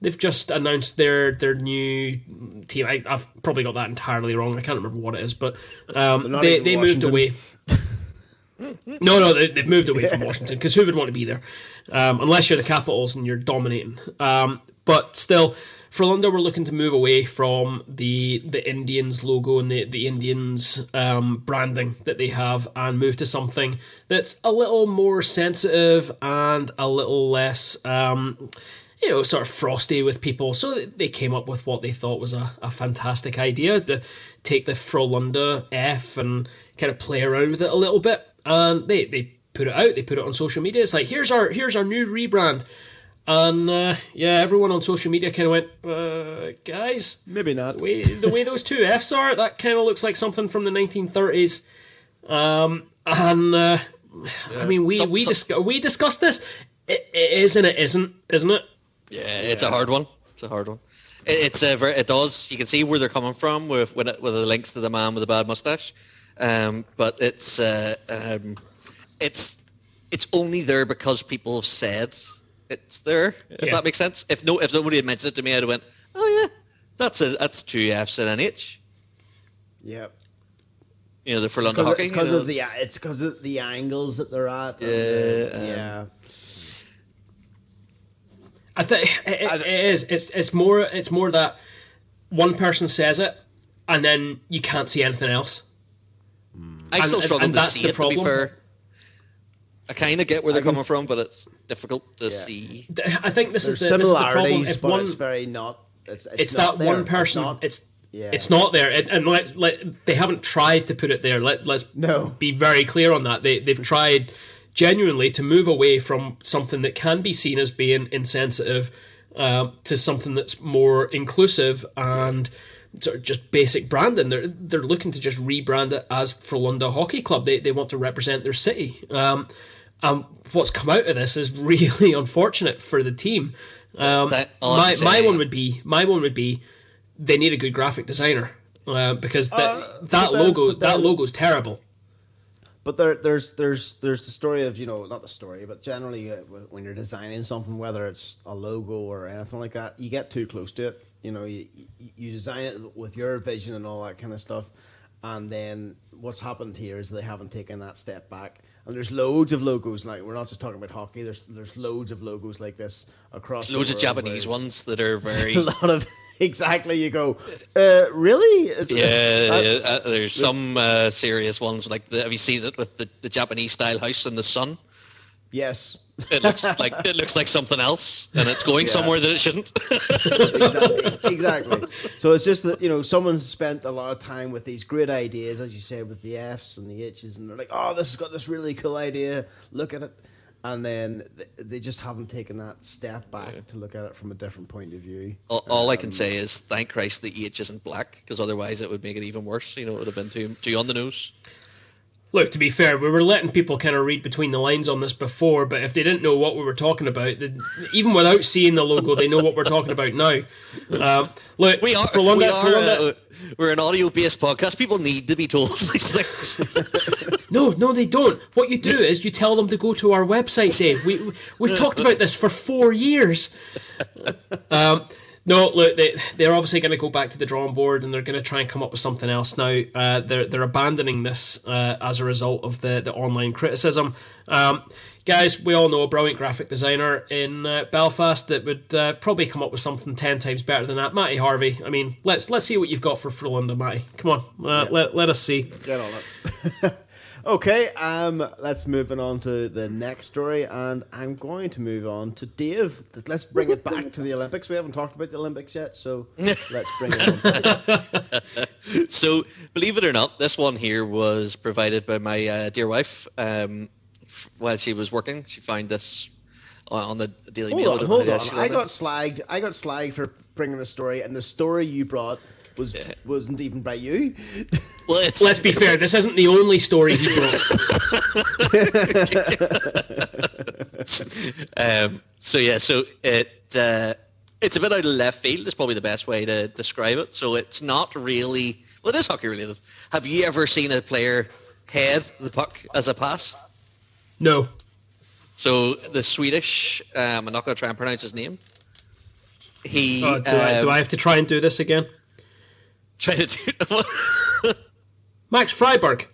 They've just announced their their new team. I, I've probably got that entirely wrong. I can't remember what it is, but um, they they moved away. No, no, they, they've moved away from Washington because who would want to be there? Um, unless you're the Capitals and you're dominating. Um, but still, Frölunda were looking to move away from the the Indians logo and the the Indians um, branding that they have and move to something that's a little more sensitive and a little less. Um, you know, sort of frosty with people. So they came up with what they thought was a, a fantastic idea to take the Frölunda F and kind of play around with it a little bit. And they, they put it out, they put it on social media. It's like, here's our here's our new rebrand. And uh, yeah, everyone on social media kind of went, uh, guys, Maybe not. the way, the way those two Fs are, that kind of looks like something from the 1930s. Um, and uh, I mean, we Some- we, some- discuss, we discussed this. It, it is and it isn't, isn't it? Yeah, it's a hard one. It's a hard one. It, it's a very, it does. You can see where they're coming from with with, it, with the links to the man with the bad mustache. Um, but it's uh, um, it's it's only there because people have said it's there. If Yeah. that makes sense. If no, if nobody had mentioned it to me, I'd have went, oh yeah, that's a that's two Fs and an H. Yeah. You know, the for It's London 'cause- hockey. It's you because know, of the it's- it's because of the angles that they're at. and, Yeah, uh, um, yeah. I think it, it, it is. It's it's more it's more that one person says it, and then you can't see anything else. I still and- struggle and to that's see the it. To be fair, I kind of get where they're I can coming from, but it's difficult to see. I think this There's is the, this is the problem. similarities, If but one, it's very not. It's, it's, it's not that there. one person. not- It's yeah. it's not there, it, and let's let they haven't tried to put it there. Let let's No. be very clear on that. They they've tried genuinely to move away from something that can be seen as being insensitive uh, to something that's more inclusive and sort of just basic branding. They're they're looking to just rebrand it as Frölunda Hockey Club. They they want to represent their city. Um, and what's come out of this is really unfortunate for the team. Um, That- all I my my one would be my one would be they need a good graphic designer. uh, because that uh, that logo then, that logo is terrible. But there, there's there's there's the story of you know not the story, but generally uh, when you're designing something, whether it's a logo or anything like that, you get too close to it. You know, you you design it with your vision and all that kind of stuff, and then what's happened here is they haven't taken that step back and there's loads of logos. Like we're not just talking about hockey. There's there's loads of logos like this across. There's loads of Japanese ones that are very. a lot of exactly. You go, uh, really? Is yeah, it, uh, uh, there's some uh, serious ones. Like the, have you seen it with the, the Japanese style house in the sun? Yes. It looks like it looks like something else, and it's going yeah. somewhere that it shouldn't. exactly. Exactly. So it's just that you know someone's spent a lot of time with these great ideas, as you said, with the Fs and the H's, and they're like, "Oh, this has got this really cool idea. Look at it," and then they just haven't taken that step back yeah. to look at it from a different point of view. All, all um, I can um, say is thank Christ the H isn't black, because otherwise it would make it even worse. You know, it would have been too too on the nose look, to be fair, we were letting people kind of read between the lines on this before, but if they didn't know what we were talking about, even without seeing the logo, they know what we're talking about now. Um, look, we are, we are, London, uh, we're an audio-based podcast. People need to be told these things. no, no, they don't. What you do is you tell them to go to our website, Dave. We we've talked about this for four years. Um, no, look, they they're obviously going to go back to the drawing board and they're going to try and come up with something else now. Uh, they're they're abandoning this uh, as a result of the the online criticism. Um, guys, we all know a brilliant graphic designer in uh, Belfast that would uh, probably come up with something ten times better than that. Matty Harvey. I mean, let's let's see what you've got for Frölunda, Matty. Come on, uh, yeah. let let us see. Get on it. Okay, um, let's move on to the next story, and I'm going to move on to Dave. Let's bring it back to the Olympics. We haven't talked about the Olympics yet, so let's bring it on. so, believe it or not, this one here was provided by my uh, dear wife. Um, while she was working, she found this on the Daily hold Mail. On, hold on, I got slagged. I got slagged for bringing the story, and the story you brought was yeah. wasn't even by you. Well, let's be fair. This isn't the only story he brought. um, so yeah, so it uh, it's a bit out of left field. Is probably the best way to describe it. So it's not really well. It is hockey related. Have you ever seen a player head the puck as a pass? No. So the Swedish, um, I'm not going to try and pronounce his name. He. Oh, do, um, I, do I have to try and do this again? Trying to do Max Friberg.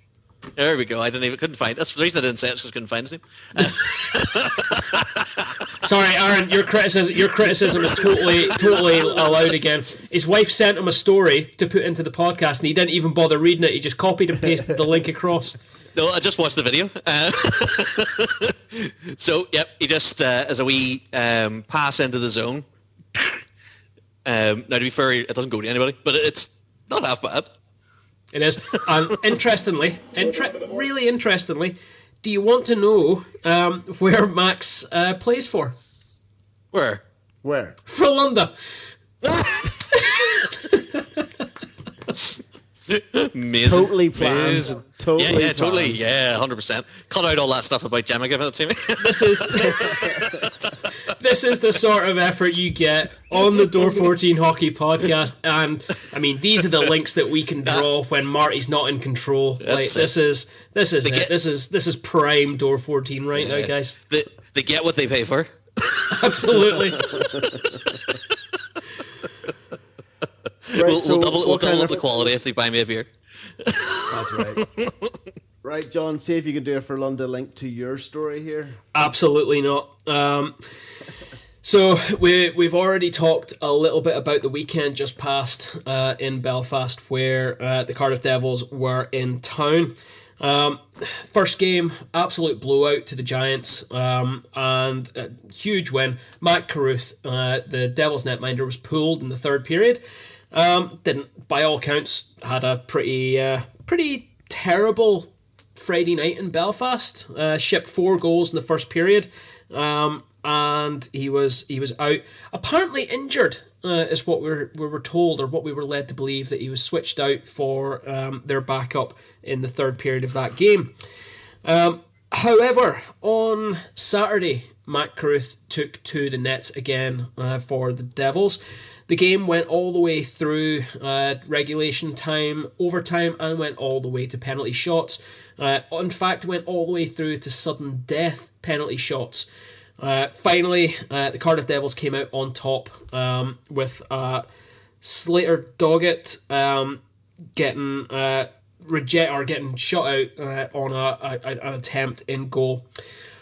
There we go. I didn't even couldn't find. That's the reason I didn't say it because I couldn't find his name. Sorry, Aaron. Your criticism, your criticism is totally, totally allowed again. His wife sent him a story to put into the podcast, and he didn't even bother reading it. He just copied and pasted the link across. No, I just watched the video. Uh, so, yep, he just uh, as a wee um, pass into the zone. Um, now, to be fair, it doesn't go to anybody, but it's not half bad. It is. And interestingly, inter- really interestingly, do you want to know um, where Max uh, plays for? Where? Where? Frölunda. Amazing. Totally planned. Amazing. Totally yeah, yeah, planned. totally. Yeah, hundred percent. Cut out all that stuff about Gemma giving it to me. this is this is the sort of effort you get on the Door 14 Hockey Podcast. And I mean, these are the links that we can draw when Marty's not in control. That's like this it. is this is it. This is this is prime Door 14 right yeah. now, guys. They, they get what they pay for. Absolutely. Right, we'll, so we'll double, we'll double up the quality if they buy me a beer. That's right. right, John, see if you can do a Frölunda link to your story here. Absolutely not. Um, so we we've already talked a little bit about the weekend just passed uh, in Belfast, where uh, the Cardiff Devils were in town. Um, first game, absolute blowout to the Giants, um, and a huge win. Mac Carruth, uh, the Devils netminder, was pulled in the third period. Um, didn't, by all counts, had a pretty uh, pretty terrible Friday night in Belfast. Uh, shipped four goals in the first period. Um, and he was he was out. Apparently injured uh, is what we were, we were told, or what we were led to believe that he was switched out for um, their backup in the third period of that game. Um, however, on Saturday, Mac Carruth took to the nets again uh, for the Devils. The game went all the way through uh, regulation time, overtime, and went all the way to penalty shots. Uh, in fact, went all the way through to sudden death penalty shots. Uh, finally, uh, the Cardiff Devils came out on top um, with Slater Doggett um, getting uh, reject or getting shot out uh, on a, a, an attempt in goal.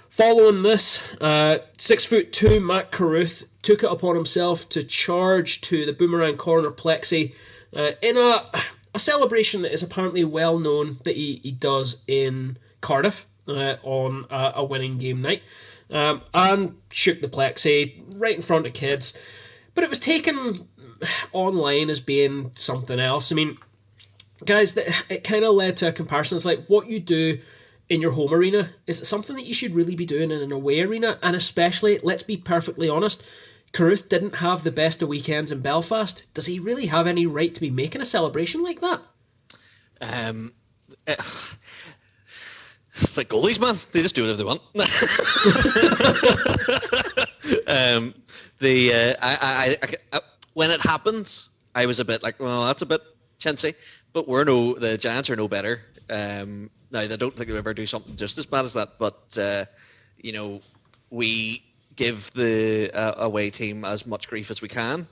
Following this, uh, six foot two Mac Carruth took it upon himself to charge to the boomerang corner plexi in a, a celebration that is apparently well known that he, he does in Cardiff uh, on a, a, winning game night. Um, and shook the plexi right in front of kids. But it was taken online as being something else. I mean, guys, that it kind of led to a comparison. It's like what you do in your home arena is something that you should really be doing in an away arena, and especially, let's be perfectly honest, Carruth didn't have the best of weekends in Belfast. Does he really have any right to be making a celebration like that? Um, uh, like goalies, man, they just do whatever they want. um, the uh, I, I, I, when it happened, I was a bit like, well, that's a bit chintzy, but we're no the Giants are no better. Um, now, I don't think they'll ever do something just as bad as that, but uh, you know, we give the uh, away team as much grief as we can,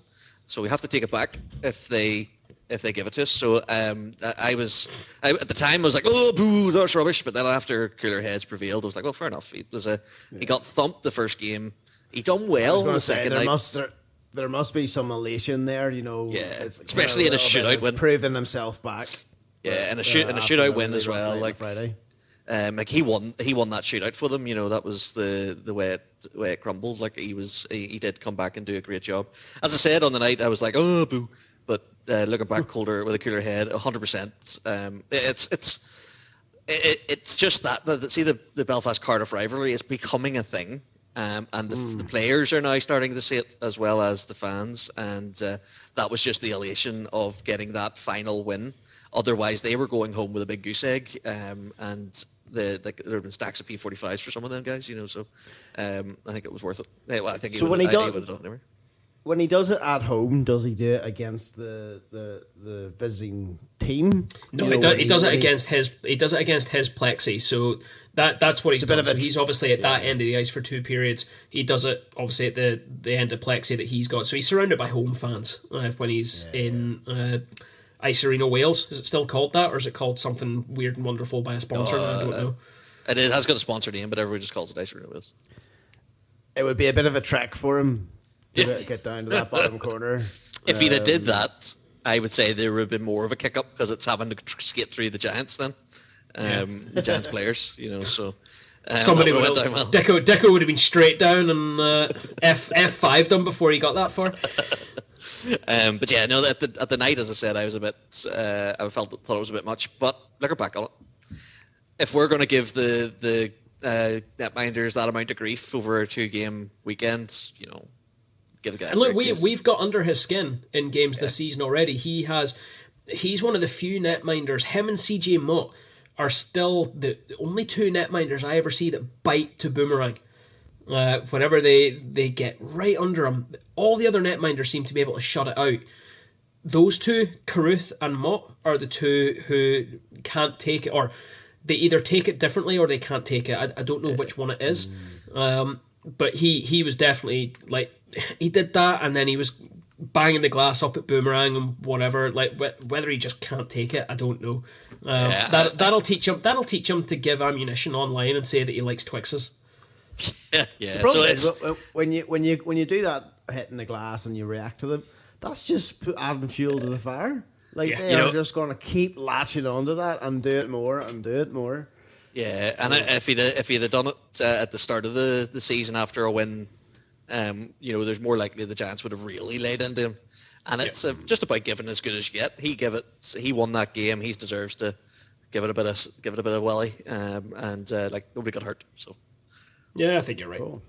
so we have to take it back if they if they give it to us. So um, I was I, at the time I was like, oh, boo, that's rubbish. But then after cooler heads prevailed, I was like, well, fair enough. He was a yeah. he got thumped the first game. He done well in the say, second there night. Must, there, there must be some elation there, you know. Yeah, especially in a shootout win, proving himself back. Yeah, and a shoot uh, and a shootout win as well. Like Friday. Um, like he won, he won that shootout for them. You know that was the the way it the way it crumbled. Like he was, he, he, did come back and do a great job. As I said on the night, I was like, oh boo, but uh, looking back, colder with a cooler head, hundred um, percent. It's it's it, it's just that, that see the the Belfast Cardiff rivalry is becoming a thing. Um, and the, mm. the, players are now starting to see it as well as the fans, and uh, that was just the elation of getting that final win Otherwise, they were going home with a big goose egg, um, and the, the, there have been stacks of P45s for some of them guys, you know. So um, I think it was worth it. well, I think so. when he does, when he does it at home, does he do it against the the, the visiting team? No, he, does, he, does it against his. He does it against his plexi. So that that's what he's done. So he's obviously at yeah. that end of the ice for two periods. He does it obviously at the the end of plexi that he's got. So he's surrounded by home fans uh, when he's yeah, in. Uh, Ice Arena Wales. Is it still called that, or is it called something weird and wonderful by a sponsor? Uh, I don't know. It has got a sponsor name, but everyone just calls it Ice Arena Wales. It would be a bit of a trek for him to yeah. get down to that bottom corner. If um, he'd have did um, that, I would say there would have been more of a kick up because it's having to skate through the Giants then, um, yeah. the Giants players, you know. So um, Somebody would have, well. Deco, Deco would have been straight down and uh, F F five done before he got that far. Um, but yeah, no, at the, at the night, as I said, I was a bit, uh, I felt thought it was a bit much. But looking back on it, if we're going to give the the uh, netminders that amount of grief over a two game weekend, you know, give the guy. And look, we we've got under his skin in games yeah. this season already. He has, he's one of the few netminders. Him and CJ Motte are still the, the only two netminders I ever see that bite to boomerang. Uh, whenever they they get right under him, all the other netminders seem to be able to shut it out. Those two, Carruth and Motte, are the two who can't take it, or they either take it differently or they can't take it. I, I don't know which one it is. Um, but he he was definitely like he did that, and then he was banging the glass up at Boomerang and whatever. Like whether he just can't take it, I don't know. Um, yeah. That that'll teach him. That'll teach him to give ammunition online and say that he likes Twixes. Yeah, yeah. The problem so is when you when you when you do that hitting the glass and you react to them, that's just adding fuel to the fire. Like yeah, they are know, just going to keep latching onto that and do it more and do it more. Yeah, so, and if he'd if he'd have done it uh, at the start of the, the season after a win, um, you know, there's more likely the Giants would have really laid into him. And it's uh, just about giving as good as you get. He give it. He won that game. He deserves to give it a bit of give it a bit of welly. Um, and uh, like nobody got hurt. So yeah, I think you're right. Cool.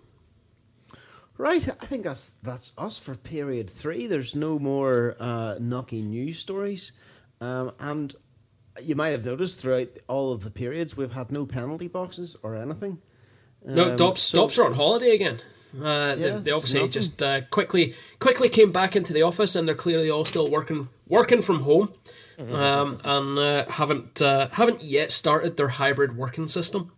Right, I think that's that's us for period three. There's no more uh, knocking news stories, um, and you might have noticed throughout all of the periods we've had no penalty boxes or anything. Um, no, Dops, so, Dops are on holiday again. Uh, they, Yeah, they obviously nothing. just uh, quickly quickly came back into the office, and they're clearly all still working working from home, um, and uh, haven't uh, haven't yet started their hybrid working system.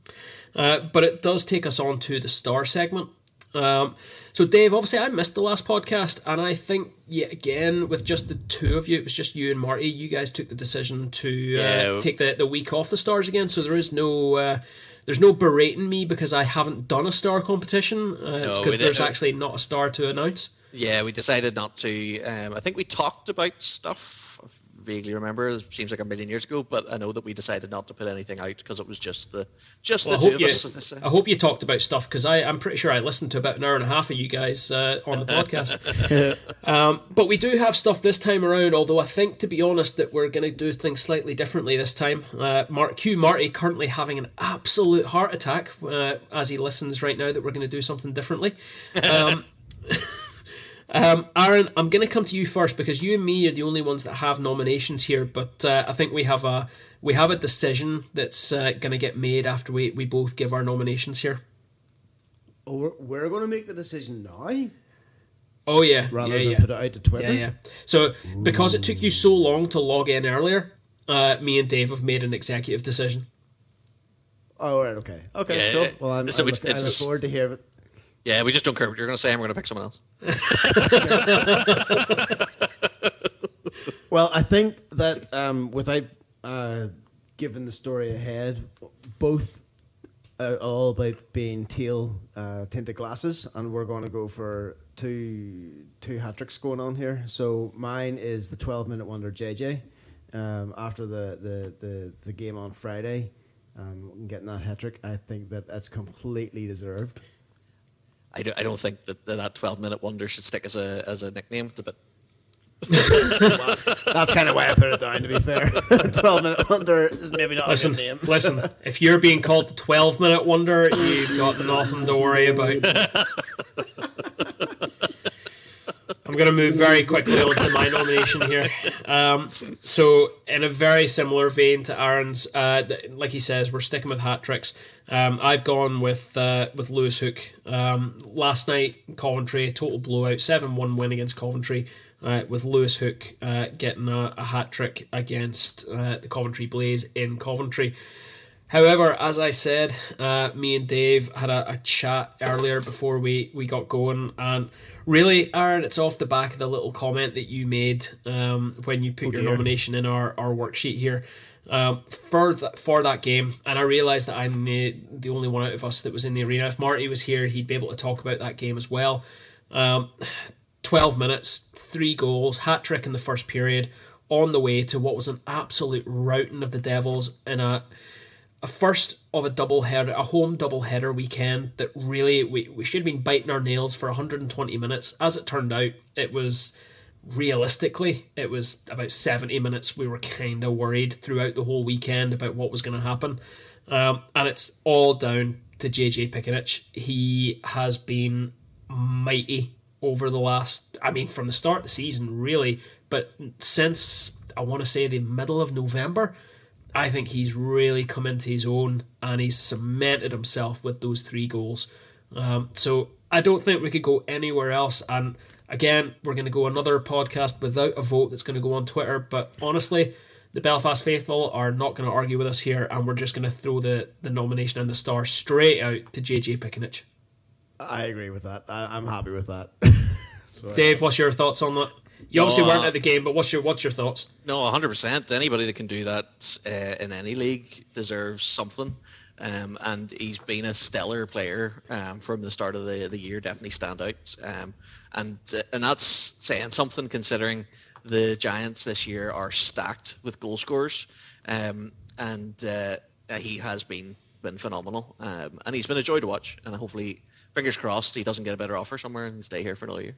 Uh, but it does take us on to the star segment. Um, so, Dave, obviously, I missed the last podcast, and I think yet again with just the two of you, it was just you and Marty. You guys took the decision to uh, Yeah. take the, the week off the stars again. So there is no uh, there's no berating me because I haven't done a star competition. Uh, it's No, because there's actually not a star to announce. Yeah, we decided not to. Um, I think we talked about stuff. I vaguely remember. It seems like a million years ago, but I know that we decided not to put anything out because it was just the just Well, the two hope of you, us. as they say. I hope you talked about stuff because I'm pretty sure I listened to about an hour and a half of you guys uh, on the podcast. um, but we do have stuff this time around, although I think, to be honest, that we're going to do things slightly differently this time. Uh, Mark Q Marty currently having an absolute heart attack uh, as he listens right now that we're going to do something differently. Um, Um, Aaron, I'm going to come to you first because you and me are the only ones that have nominations here. But uh, I think we have a we have a decision that's uh, going to get made after we, we both give our nominations here. Oh, we're, we're going to make the decision now Oh yeah, rather yeah, than yeah, put it out to Twitter. yeah, yeah. So because it took you so long to log in earlier, uh, me and Dave have made an executive decision. Oh, right, okay. Okay, Yeah, cool. Well, I'm, So I we- look, I look forward to hear it. Yeah, we just don't care what you're going to say. We're going to pick someone else. Well, I think that um, without uh, giving the story ahead, both are all about being teal uh, tinted glasses, and we're going to go for two two hat tricks going on here. So mine is the twelve minute wonder JJ. Um, after the, the, the, the game on Friday, um, getting that hat trick, I think that that's completely deserved. I don't, I don't think that that, that 12 minute wonder should stick as a as a nickname. It's a bit. That's kind of why I put it down. To be fair, twelve minute wonder is maybe not Listen, a good name. listen. If you're being called the 12 minute wonder, you've got nothing to worry about. I'm going to move very quickly on to my nomination here. Um, so, in a very similar vein to Aaron's, uh, like he says, we're sticking with hat tricks. Um, I've gone with uh, with Lewis Hook. Um, last night, Coventry, total blowout, 7 1 win against Coventry, uh, with Lewis Hook uh, getting a, a hat trick against uh, the Coventry Blaze in Coventry. However, as I said, uh, me and Dave had a, a chat earlier before we, we got going, and really, Aaron, it's off the back of the little comment that you made um, when you put your dear. nomination in our, our worksheet here um, for th- for that game. And I realised that I'm the the only one out of us that was in the arena. If Marty was here, he'd be able to talk about that game as well. Um, 12 minutes, three goals, hat trick in the first period, on the way to what was an absolute routing of the Devils in a a first of a double header, a home double header weekend that really we, we should have been biting our nails for 120 minutes. As it turned out, it was realistically it was about 70 minutes. We were kind of worried throughout the whole weekend about what was going to happen, um, and it's all down to JJ Piccinich. He has been mighty over the last, I mean, from the start of the season, really, but since I want to say the middle of November, I think he's really come into his own and he's cemented himself with those three goals. Um, so I don't think we could go anywhere else. And again, we're going to go another podcast without a vote that's going to go on Twitter. But honestly, the Belfast faithful are not going to argue with us here, and we're just going to throw the, the nomination and the star straight out to JJ Piccinich. I agree with that. I, I'm happy with that. Dave, what's your thoughts on that? You obviously weren't uh, at the game, but what's your what's your thoughts? No, 100%. Anybody that can do that uh, in any league deserves something. Um, and he's been a stellar player um, from the start of the, the year, definitely stand out. Um, and, uh, and that's saying something considering the Giants this year are stacked with goal scorers. Um, and uh, he has been been phenomenal. Um, and he's been a joy to watch. And hopefully, fingers crossed, he doesn't get a better offer somewhere and stay here for another year.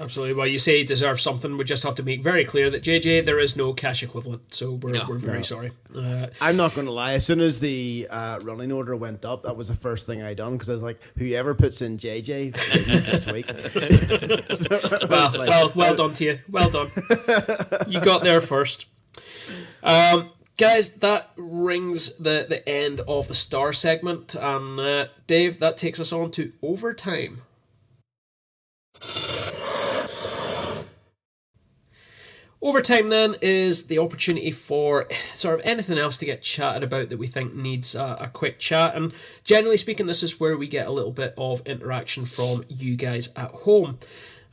Absolutely. Well, you say he deserves something. We just have to make very clear that JJ, there is no cash equivalent. So we're, No. we're very sorry. Uh, I'm not going to lie. As soon as the uh, running order went up, that was the first thing I done because I was like, whoever puts in JJ this week. So well, like- well, well done to you. Well done. you got there first. Um, guys, that rings the, the end of the star segment. And uh, Dave, that takes us on to overtime. Overtime then is the opportunity for sort of anything else to get chatted about that we think needs a, a, quick chat. And generally speaking, this is where we get a little bit of interaction from you guys at home.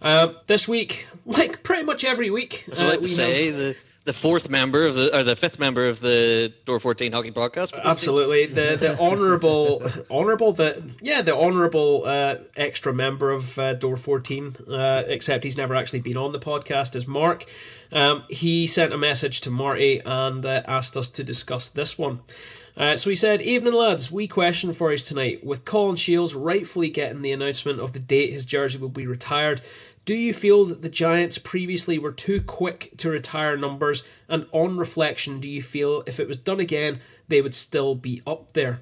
Uh, this week, like pretty much every week, I uh, to say have, the the fourth member of the or the fifth member of the Door 14 Hockey Podcast. Absolutely, the the honourable honourable the yeah the honourable uh, extra member of uh, Door 14, uh, except he's never actually been on the podcast. Is Mark? Um, he sent a message to Marty and uh, asked us to discuss this one. Uh, so he said, Evening lads, we question for us tonight. With Colin Shields rightfully getting the announcement of the date his jersey will be retired, do you feel that the Giants previously were too quick to retire numbers? And on reflection, do you feel if it was done again, they would still be up there?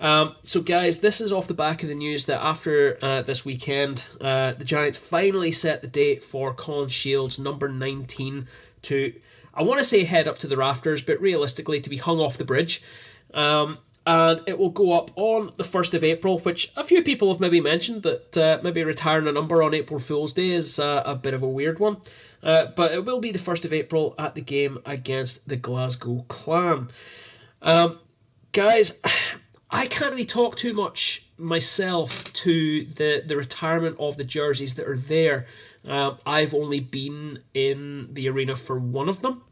Um, so, guys, this is off the back of the news that after uh, this weekend, uh, the Giants finally set the date for Colin Shields, number 19, to, I want to say head up to the rafters, but realistically to be hung off the bridge. Um, and it will go up on the 1st of April, which a few people have maybe mentioned that uh, maybe retiring a number on April Fool's Day is uh, a bit of a weird one. Uh, but it will be the 1st of April at the game against the Glasgow Clan. Um, guys, I can't really talk too much myself to the, the retirement of the jerseys that are there. Um, I've only been in the arena for one of them.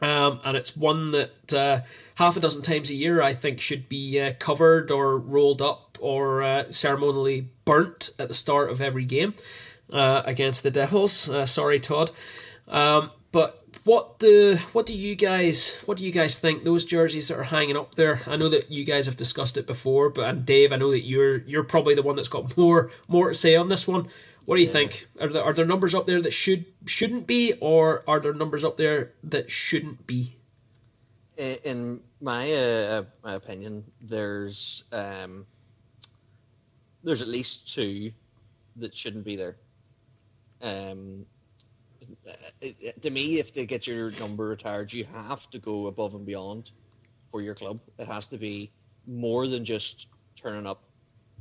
Um, and it's one that uh, half a dozen times a year I think should be uh, covered or rolled up or uh, ceremonially burnt at the start of every game uh, against the Devils. Uh, sorry, Todd. Um, but what do what do you guys what do you guys think those jerseys that are hanging up there? I know that you guys have discussed it before, but and Dave, I know that you're you're probably the one that's got more more to say on this one. What do you think? Are there are there numbers up there that should shouldn't be, or are there numbers up there that shouldn't be? In my uh, my opinion, there's um, there's at least two that shouldn't be there. Um, to me, if they get your number retired, you have to go above and beyond for your club. It has to be more than just turning up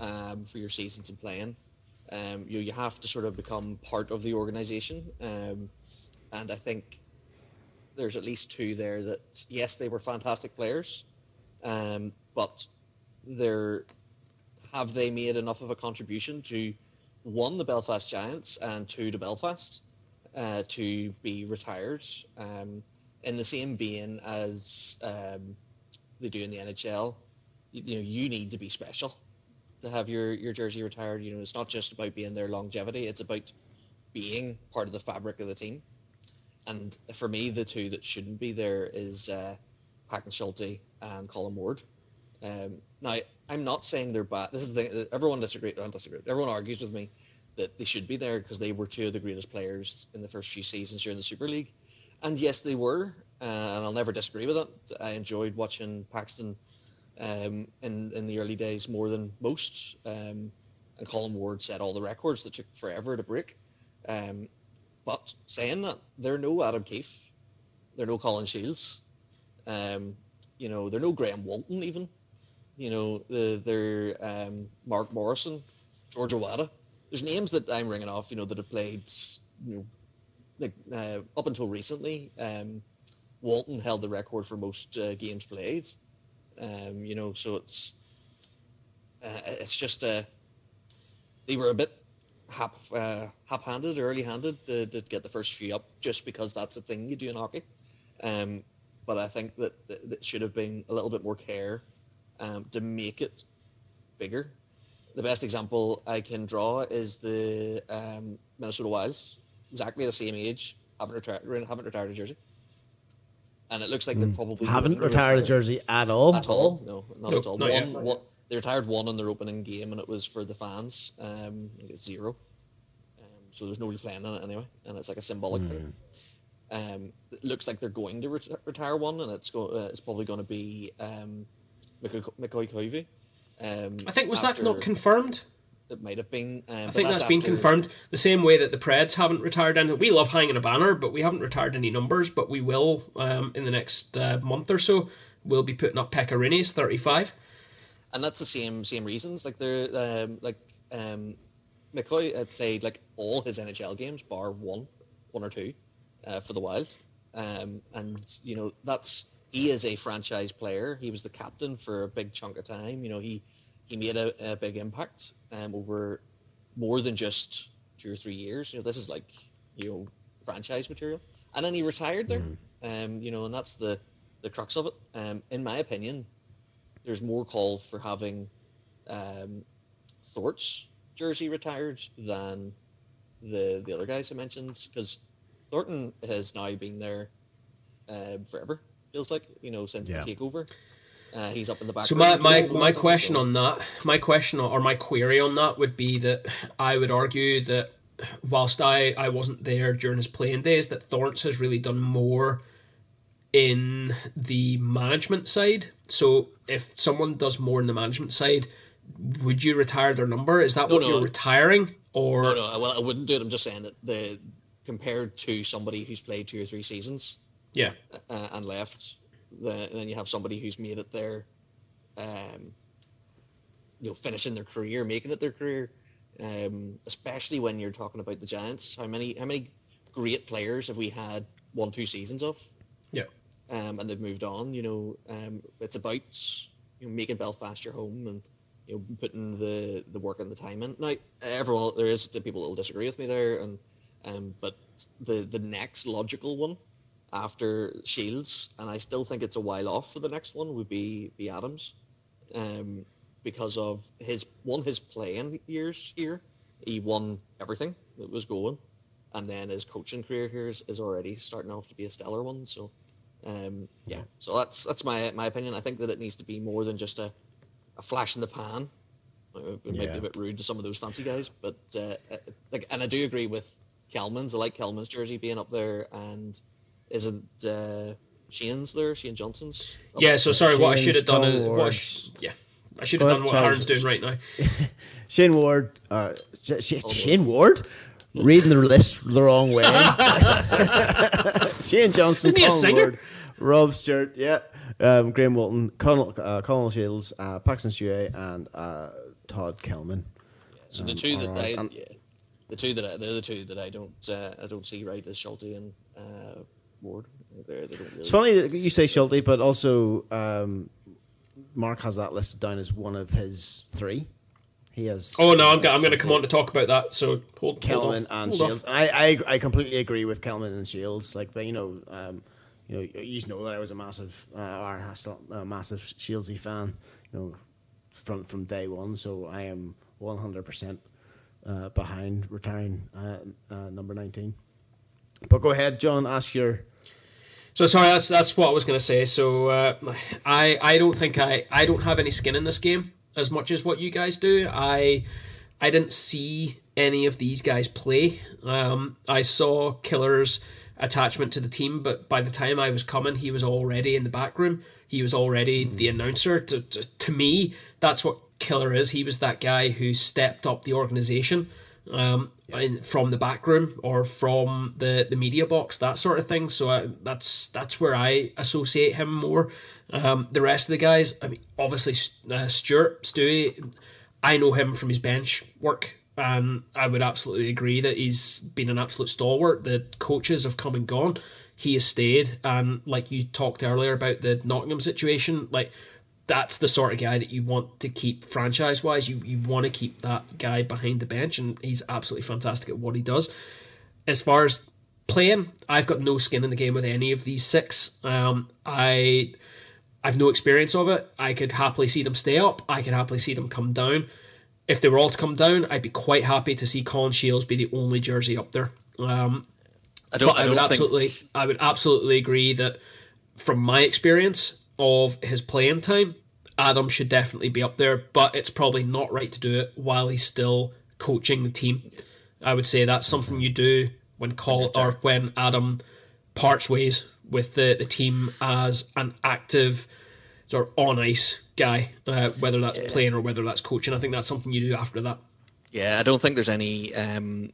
um, for your seasons and playing. Um, you you have to sort of become part of the organization, um, and I think there's at least two there that yes, they were fantastic players, um, but they're have they made enough of a contribution to one the Belfast Giants and two to Belfast uh, to be retired um, in the same vein as um, they do in the NHL. You, you know, you need to be special to have your, your jersey retired. You know, it's not just about being there longevity; it's about being part of the fabric of the team. And for me, the two that shouldn't be there is uh, Paxton Schulte and Colin Ward. Um, now, I'm not saying they're bad. This is the everyone disagrees. I disagree. Everyone argues with me that they should be there because they were two of the greatest players in the first few seasons here in the Super League. And yes, they were, uh, and I'll never disagree with that. I enjoyed watching Paxton um, in in the early days more than most. Um, and Colin Ward set all the records that took forever to break. Um, but saying that, there are no Adam Keefe, there are no Colin Shields, um, you know, there are no Graham Walton even. You know, the, they're um, Mark Morrison, George Awada. There's names that I'm ringing off, you know, that have played, you know, like uh, up until recently. Um, Walton held the record for most uh, games played. Um, you know, so it's uh, it's just uh, they were a bit hap uh, hap-handed, early-handed to, to, get the first few up, just because that's a thing you do in hockey. Um, but I think that, that, should have been a little bit more care um, to make it bigger. The best example I can draw is the um, Minnesota Wilds, exactly the same age, haven't retired, haven't retired a jersey and it looks like they probably haven't retired a jersey at all. At all? No, not No, at all. not One, yet. one, they retired one in their opening game, and it was for the fans. Um, I think it's zero. Um, so there's nobody playing in it anyway, and it's like a symbolic thing. Um, it looks like they're going to ret- retire one, and it's go- uh, it's probably going to be um, Mikko Mikko Koivu. Um, I think was that not confirmed? It might have been. Um, I think that's been confirmed. The same way that the Preds haven't retired anything. We love hanging a banner, but we haven't retired any numbers. But we will um, in the next uh, month or so. We'll be putting up Pekka Rinne's thirty-five. and that's the same same reasons. Like they're um, like um, Mikko uh, played like all his NHL games bar one, one or two. uh, for the Wild, um, and you know that's he is a franchise player. He was the captain for a big chunk of time. You know he he made a, a big impact um, over more than just two or three years. You know this is like you know franchise material, and then he retired there. Mm-hmm. Um, you know, and that's the the crux of it. Um, in my opinion, there's more call for having um, Thorpe's jersey retired than the the other guys I mentioned because Thornton has now been there uh, forever. Feels like you know since yeah. the takeover. Uh, he's up in the back. So my my, my question on that, my question or my query on that would be that I would argue that whilst I, I wasn't there during his playing days, that Thorns has really done more in the management side. So if someone does more in the management side, would you retire their number? Is that no, what no, you're retiring? Or no, no, well, I wouldn't do it. I'm just saying that the compared to somebody who's played two or three seasons, yeah, uh, and left, the, then you have somebody who's made it their, um, you know, finishing their career, making it their career. Um, especially when you're talking about the Giants, how many how many great players have we had one two seasons of? Yeah, um, and they've moved on. You know, um, it's about you know making Belfast your home and you know putting the the work and the time in. Now, everyone there is the people that will disagree with me there, and um, but the the next logical one after Shields, and I still think it's a while off for the next one would be be Adams. Um, because of his one his playing years here. He won everything that was going, and then his coaching career here is, is already starting off to be a stellar one. So, um, yeah, so that's that's my my opinion. I think that it needs to be more than just a, a flash in the pan. It might yeah. be a bit rude to some of those fancy guys, but uh, uh, like, and I do agree with Kelman's. I like Kelman's jersey being up there, and isn't uh, Shane's there? Shane Johnson's. Yeah. So sorry, Shane's what I should have done is what sh- yeah. I should have done what Aaron's doing right now. Shane Ward, uh, Sh- Shane Ward, reading the list the wrong way. Shane Johnson, Isn't he a singer? Ward, Rob Stewart, yeah, um, Graham Walton, Colonel, uh, Colonel Shields, uh, Paxton Stewart, and uh, Todd Kelman. So um, the two that I, yeah, the two that I, they're the two that I don't, uh, I don't see right is Schulte and uh, Ward. They're, they really. It's funny that you say Schulte, but also um, Mark has that listed down as one of his three. He has. Oh no, I'm, I'm going to come on to talk about that. So hold, Kelman hold and hold Shields. And I, I I completely agree with Kelman and Shields. Like they, you know, um, you know, you just know that I was a massive, uh, or a massive Shieldsy fan. You know, from from day one. So I am 100 uh, percent behind retiring uh, uh, number 19. But go ahead, John. Ask your so sorry, that's that's what I was going to say. So uh, I I don't think I I don't have any skin in this game as much as what you guys do. I I didn't see any of these guys play. Um, I saw Killer's attachment to the team, but by the time I was coming, he was already in the back room. He was already mm. the announcer. To, to, to me, that's what Killer is. He was that guy who stepped up the organization. Um, yeah. in, from the back room or from the, the media box, that sort of thing. So that's that's where I associate him more. Um, the rest of the guys, I mean, obviously uh, Stewart, Stewie, I know him from his bench work, and I would absolutely agree that he's been an absolute stalwart. The coaches have come and gone. He has stayed, and like you talked earlier about the Nottingham situation, like that's the sort of guy that you want to keep franchise wise. You you want to keep that guy behind the bench, and he's absolutely fantastic at what he does. As far as playing, I've got no skin in the game with any of these six. Um, I I've no experience of it. I could happily see them stay up. I could happily see them come down. If they were all to come down, I'd be quite happy to see Colin Shields be the only jersey up there. Um, I don't. I, I would absolutely. Think... I would absolutely agree that from my experience, of his playing time, Adam should definitely be up there, but it's probably not right to do it while he's still coaching the team. I would say that's something you do when call or when Adam parts ways with the, the team as an active sort of on ice guy, uh, whether that's yeah. playing or whether that's coaching. I think that's something you do after that. Yeah, I don't think there's any um,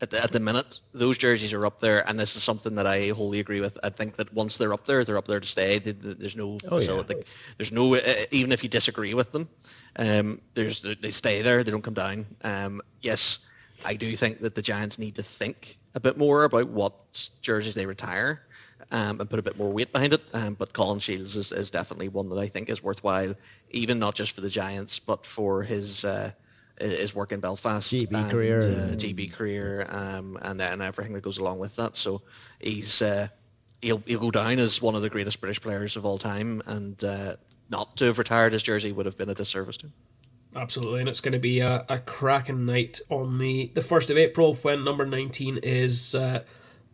at the, at the minute, those jerseys are up there, and this is something that I wholly agree with. I think that once they're up there, they're up there to stay. There's no oh, facility. Yeah. There's no uh, even if you disagree with them, um, there's they stay there. They don't come down. Um, yes, I do think that the Giants need to think a bit more about what jerseys they retire um, and put a bit more weight behind it. Um, but Colin Shields is, is definitely one that I think is worthwhile, even not just for the Giants, but for his uh, his work in Belfast, GB and, career, uh, GB career, um, and and everything that goes along with that. So he's uh, he'll he'll go down as one of the greatest British players of all time, and uh, not to have retired his jersey would have been a disservice to him. Absolutely, and it's going to be a, a cracking night on the the first of April when number nineteen is. Uh,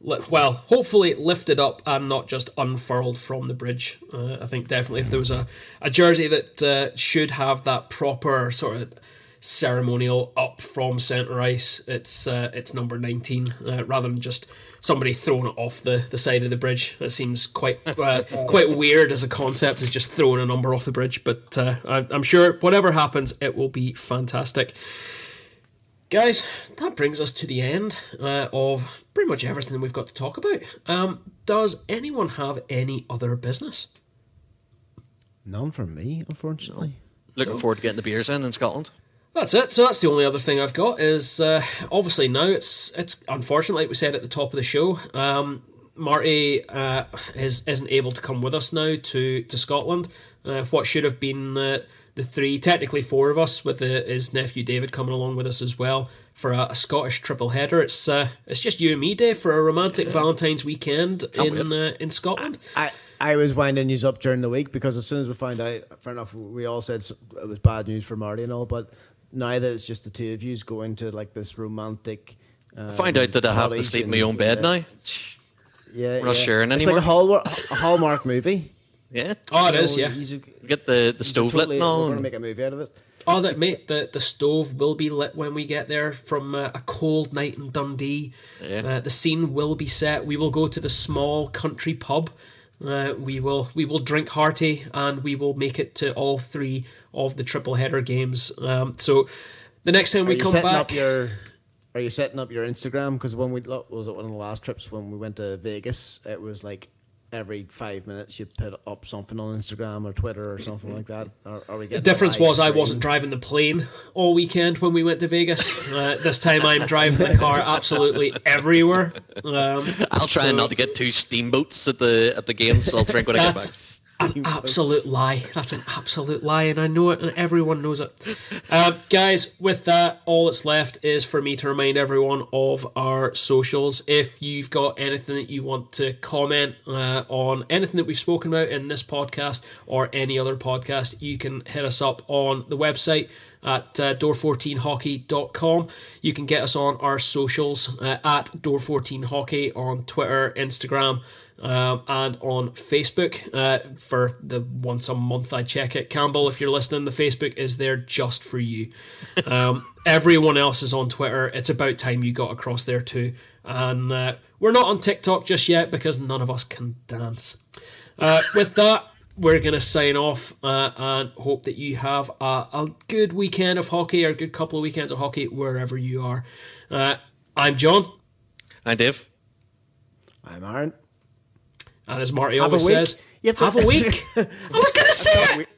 well, hopefully lifted up and not just unfurled from the bridge. Uh, I think definitely if there was a, a jersey that uh, should have that proper sort of ceremonial up from centre ice, it's uh, it's number nineteen uh, rather than just somebody throwing it off the, the side of the bridge. That seems quite uh, quite weird as a concept, is just throwing a number off the bridge. But uh, I, I'm sure whatever happens, it will be fantastic. Guys, that brings us to the end uh, of pretty much everything we've got to talk about. Um, does anyone have any other business? None from me, unfortunately. Looking forward to getting the beers in in Scotland. That's it. So that's the only other thing I've got is uh, obviously now it's it's unfortunately like we said at the top of the show. Um, Marty uh, is isn't able to come with us now to to Scotland. Uh, what should have been uh, the three, technically four of us, with the, his nephew David coming along with us as well for a, a Scottish triple header. It's uh, it's just you and me, Dave, for a romantic yeah. Valentine's weekend Can't in uh, in Scotland. I, I was winding news up during the week because as soon as we found out, fair enough, we all said it was bad news for Marty and all, but now that it's just the two of yous going to like this romantic. Um, find out that I have to sleep in my own bed yeah. now. Yeah, we're not yeah. sharing it's anymore. It's like a Hallmark, a Hallmark movie. Yeah. Oh, it is. Yeah. Get the the stove totally, lit. No, we're gonna make a movie out of it. Oh, that mate, the the stove will be lit when we get there from uh, a cold night in Dundee. Yeah. Uh, the scene will be set. We will go to the small country pub. Uh, we will we will drink hearty and we will make it to all three of the triple header games. Um, so the next time are we come back, up your, are you setting up your Instagram? Because when we was it one of the last trips when we went to Vegas, it was like every five minutes you put up something on Instagram or Twitter or something like that. Are, are we the difference was stream? I wasn't driving the plane all weekend when we went to Vegas. Uh, this time I'm driving the car absolutely everywhere. Um, I'll try so, not to get two steamboats at the at the games. I'll drink when I get back an absolute lie. That's an absolute lie, and I know it, and everyone knows it. Uh, guys, with that, all that's left is for me to remind everyone of our socials. If you've got anything that you want to comment uh, on anything that we've spoken about in this podcast or any other podcast, you can hit us up on the website at uh, door14hockey.com. You can get us on our socials uh, at door14hockey on Twitter, Instagram, um, and on Facebook uh, for the once a month I check it. Campbell, if you're listening, the Facebook is there just for you. Um, everyone else is on Twitter. It's about time you got across there too. And uh, we're not on TikTok just yet because none of us can dance. Uh, with that, we're going to sign off uh, and hope that you have a, a, good weekend of hockey or a good couple of weekends of hockey wherever you are. Uh, I'm John. I'm Dave. I'm Aaron. And as Marty have always says, have, have a week. I was going to say it.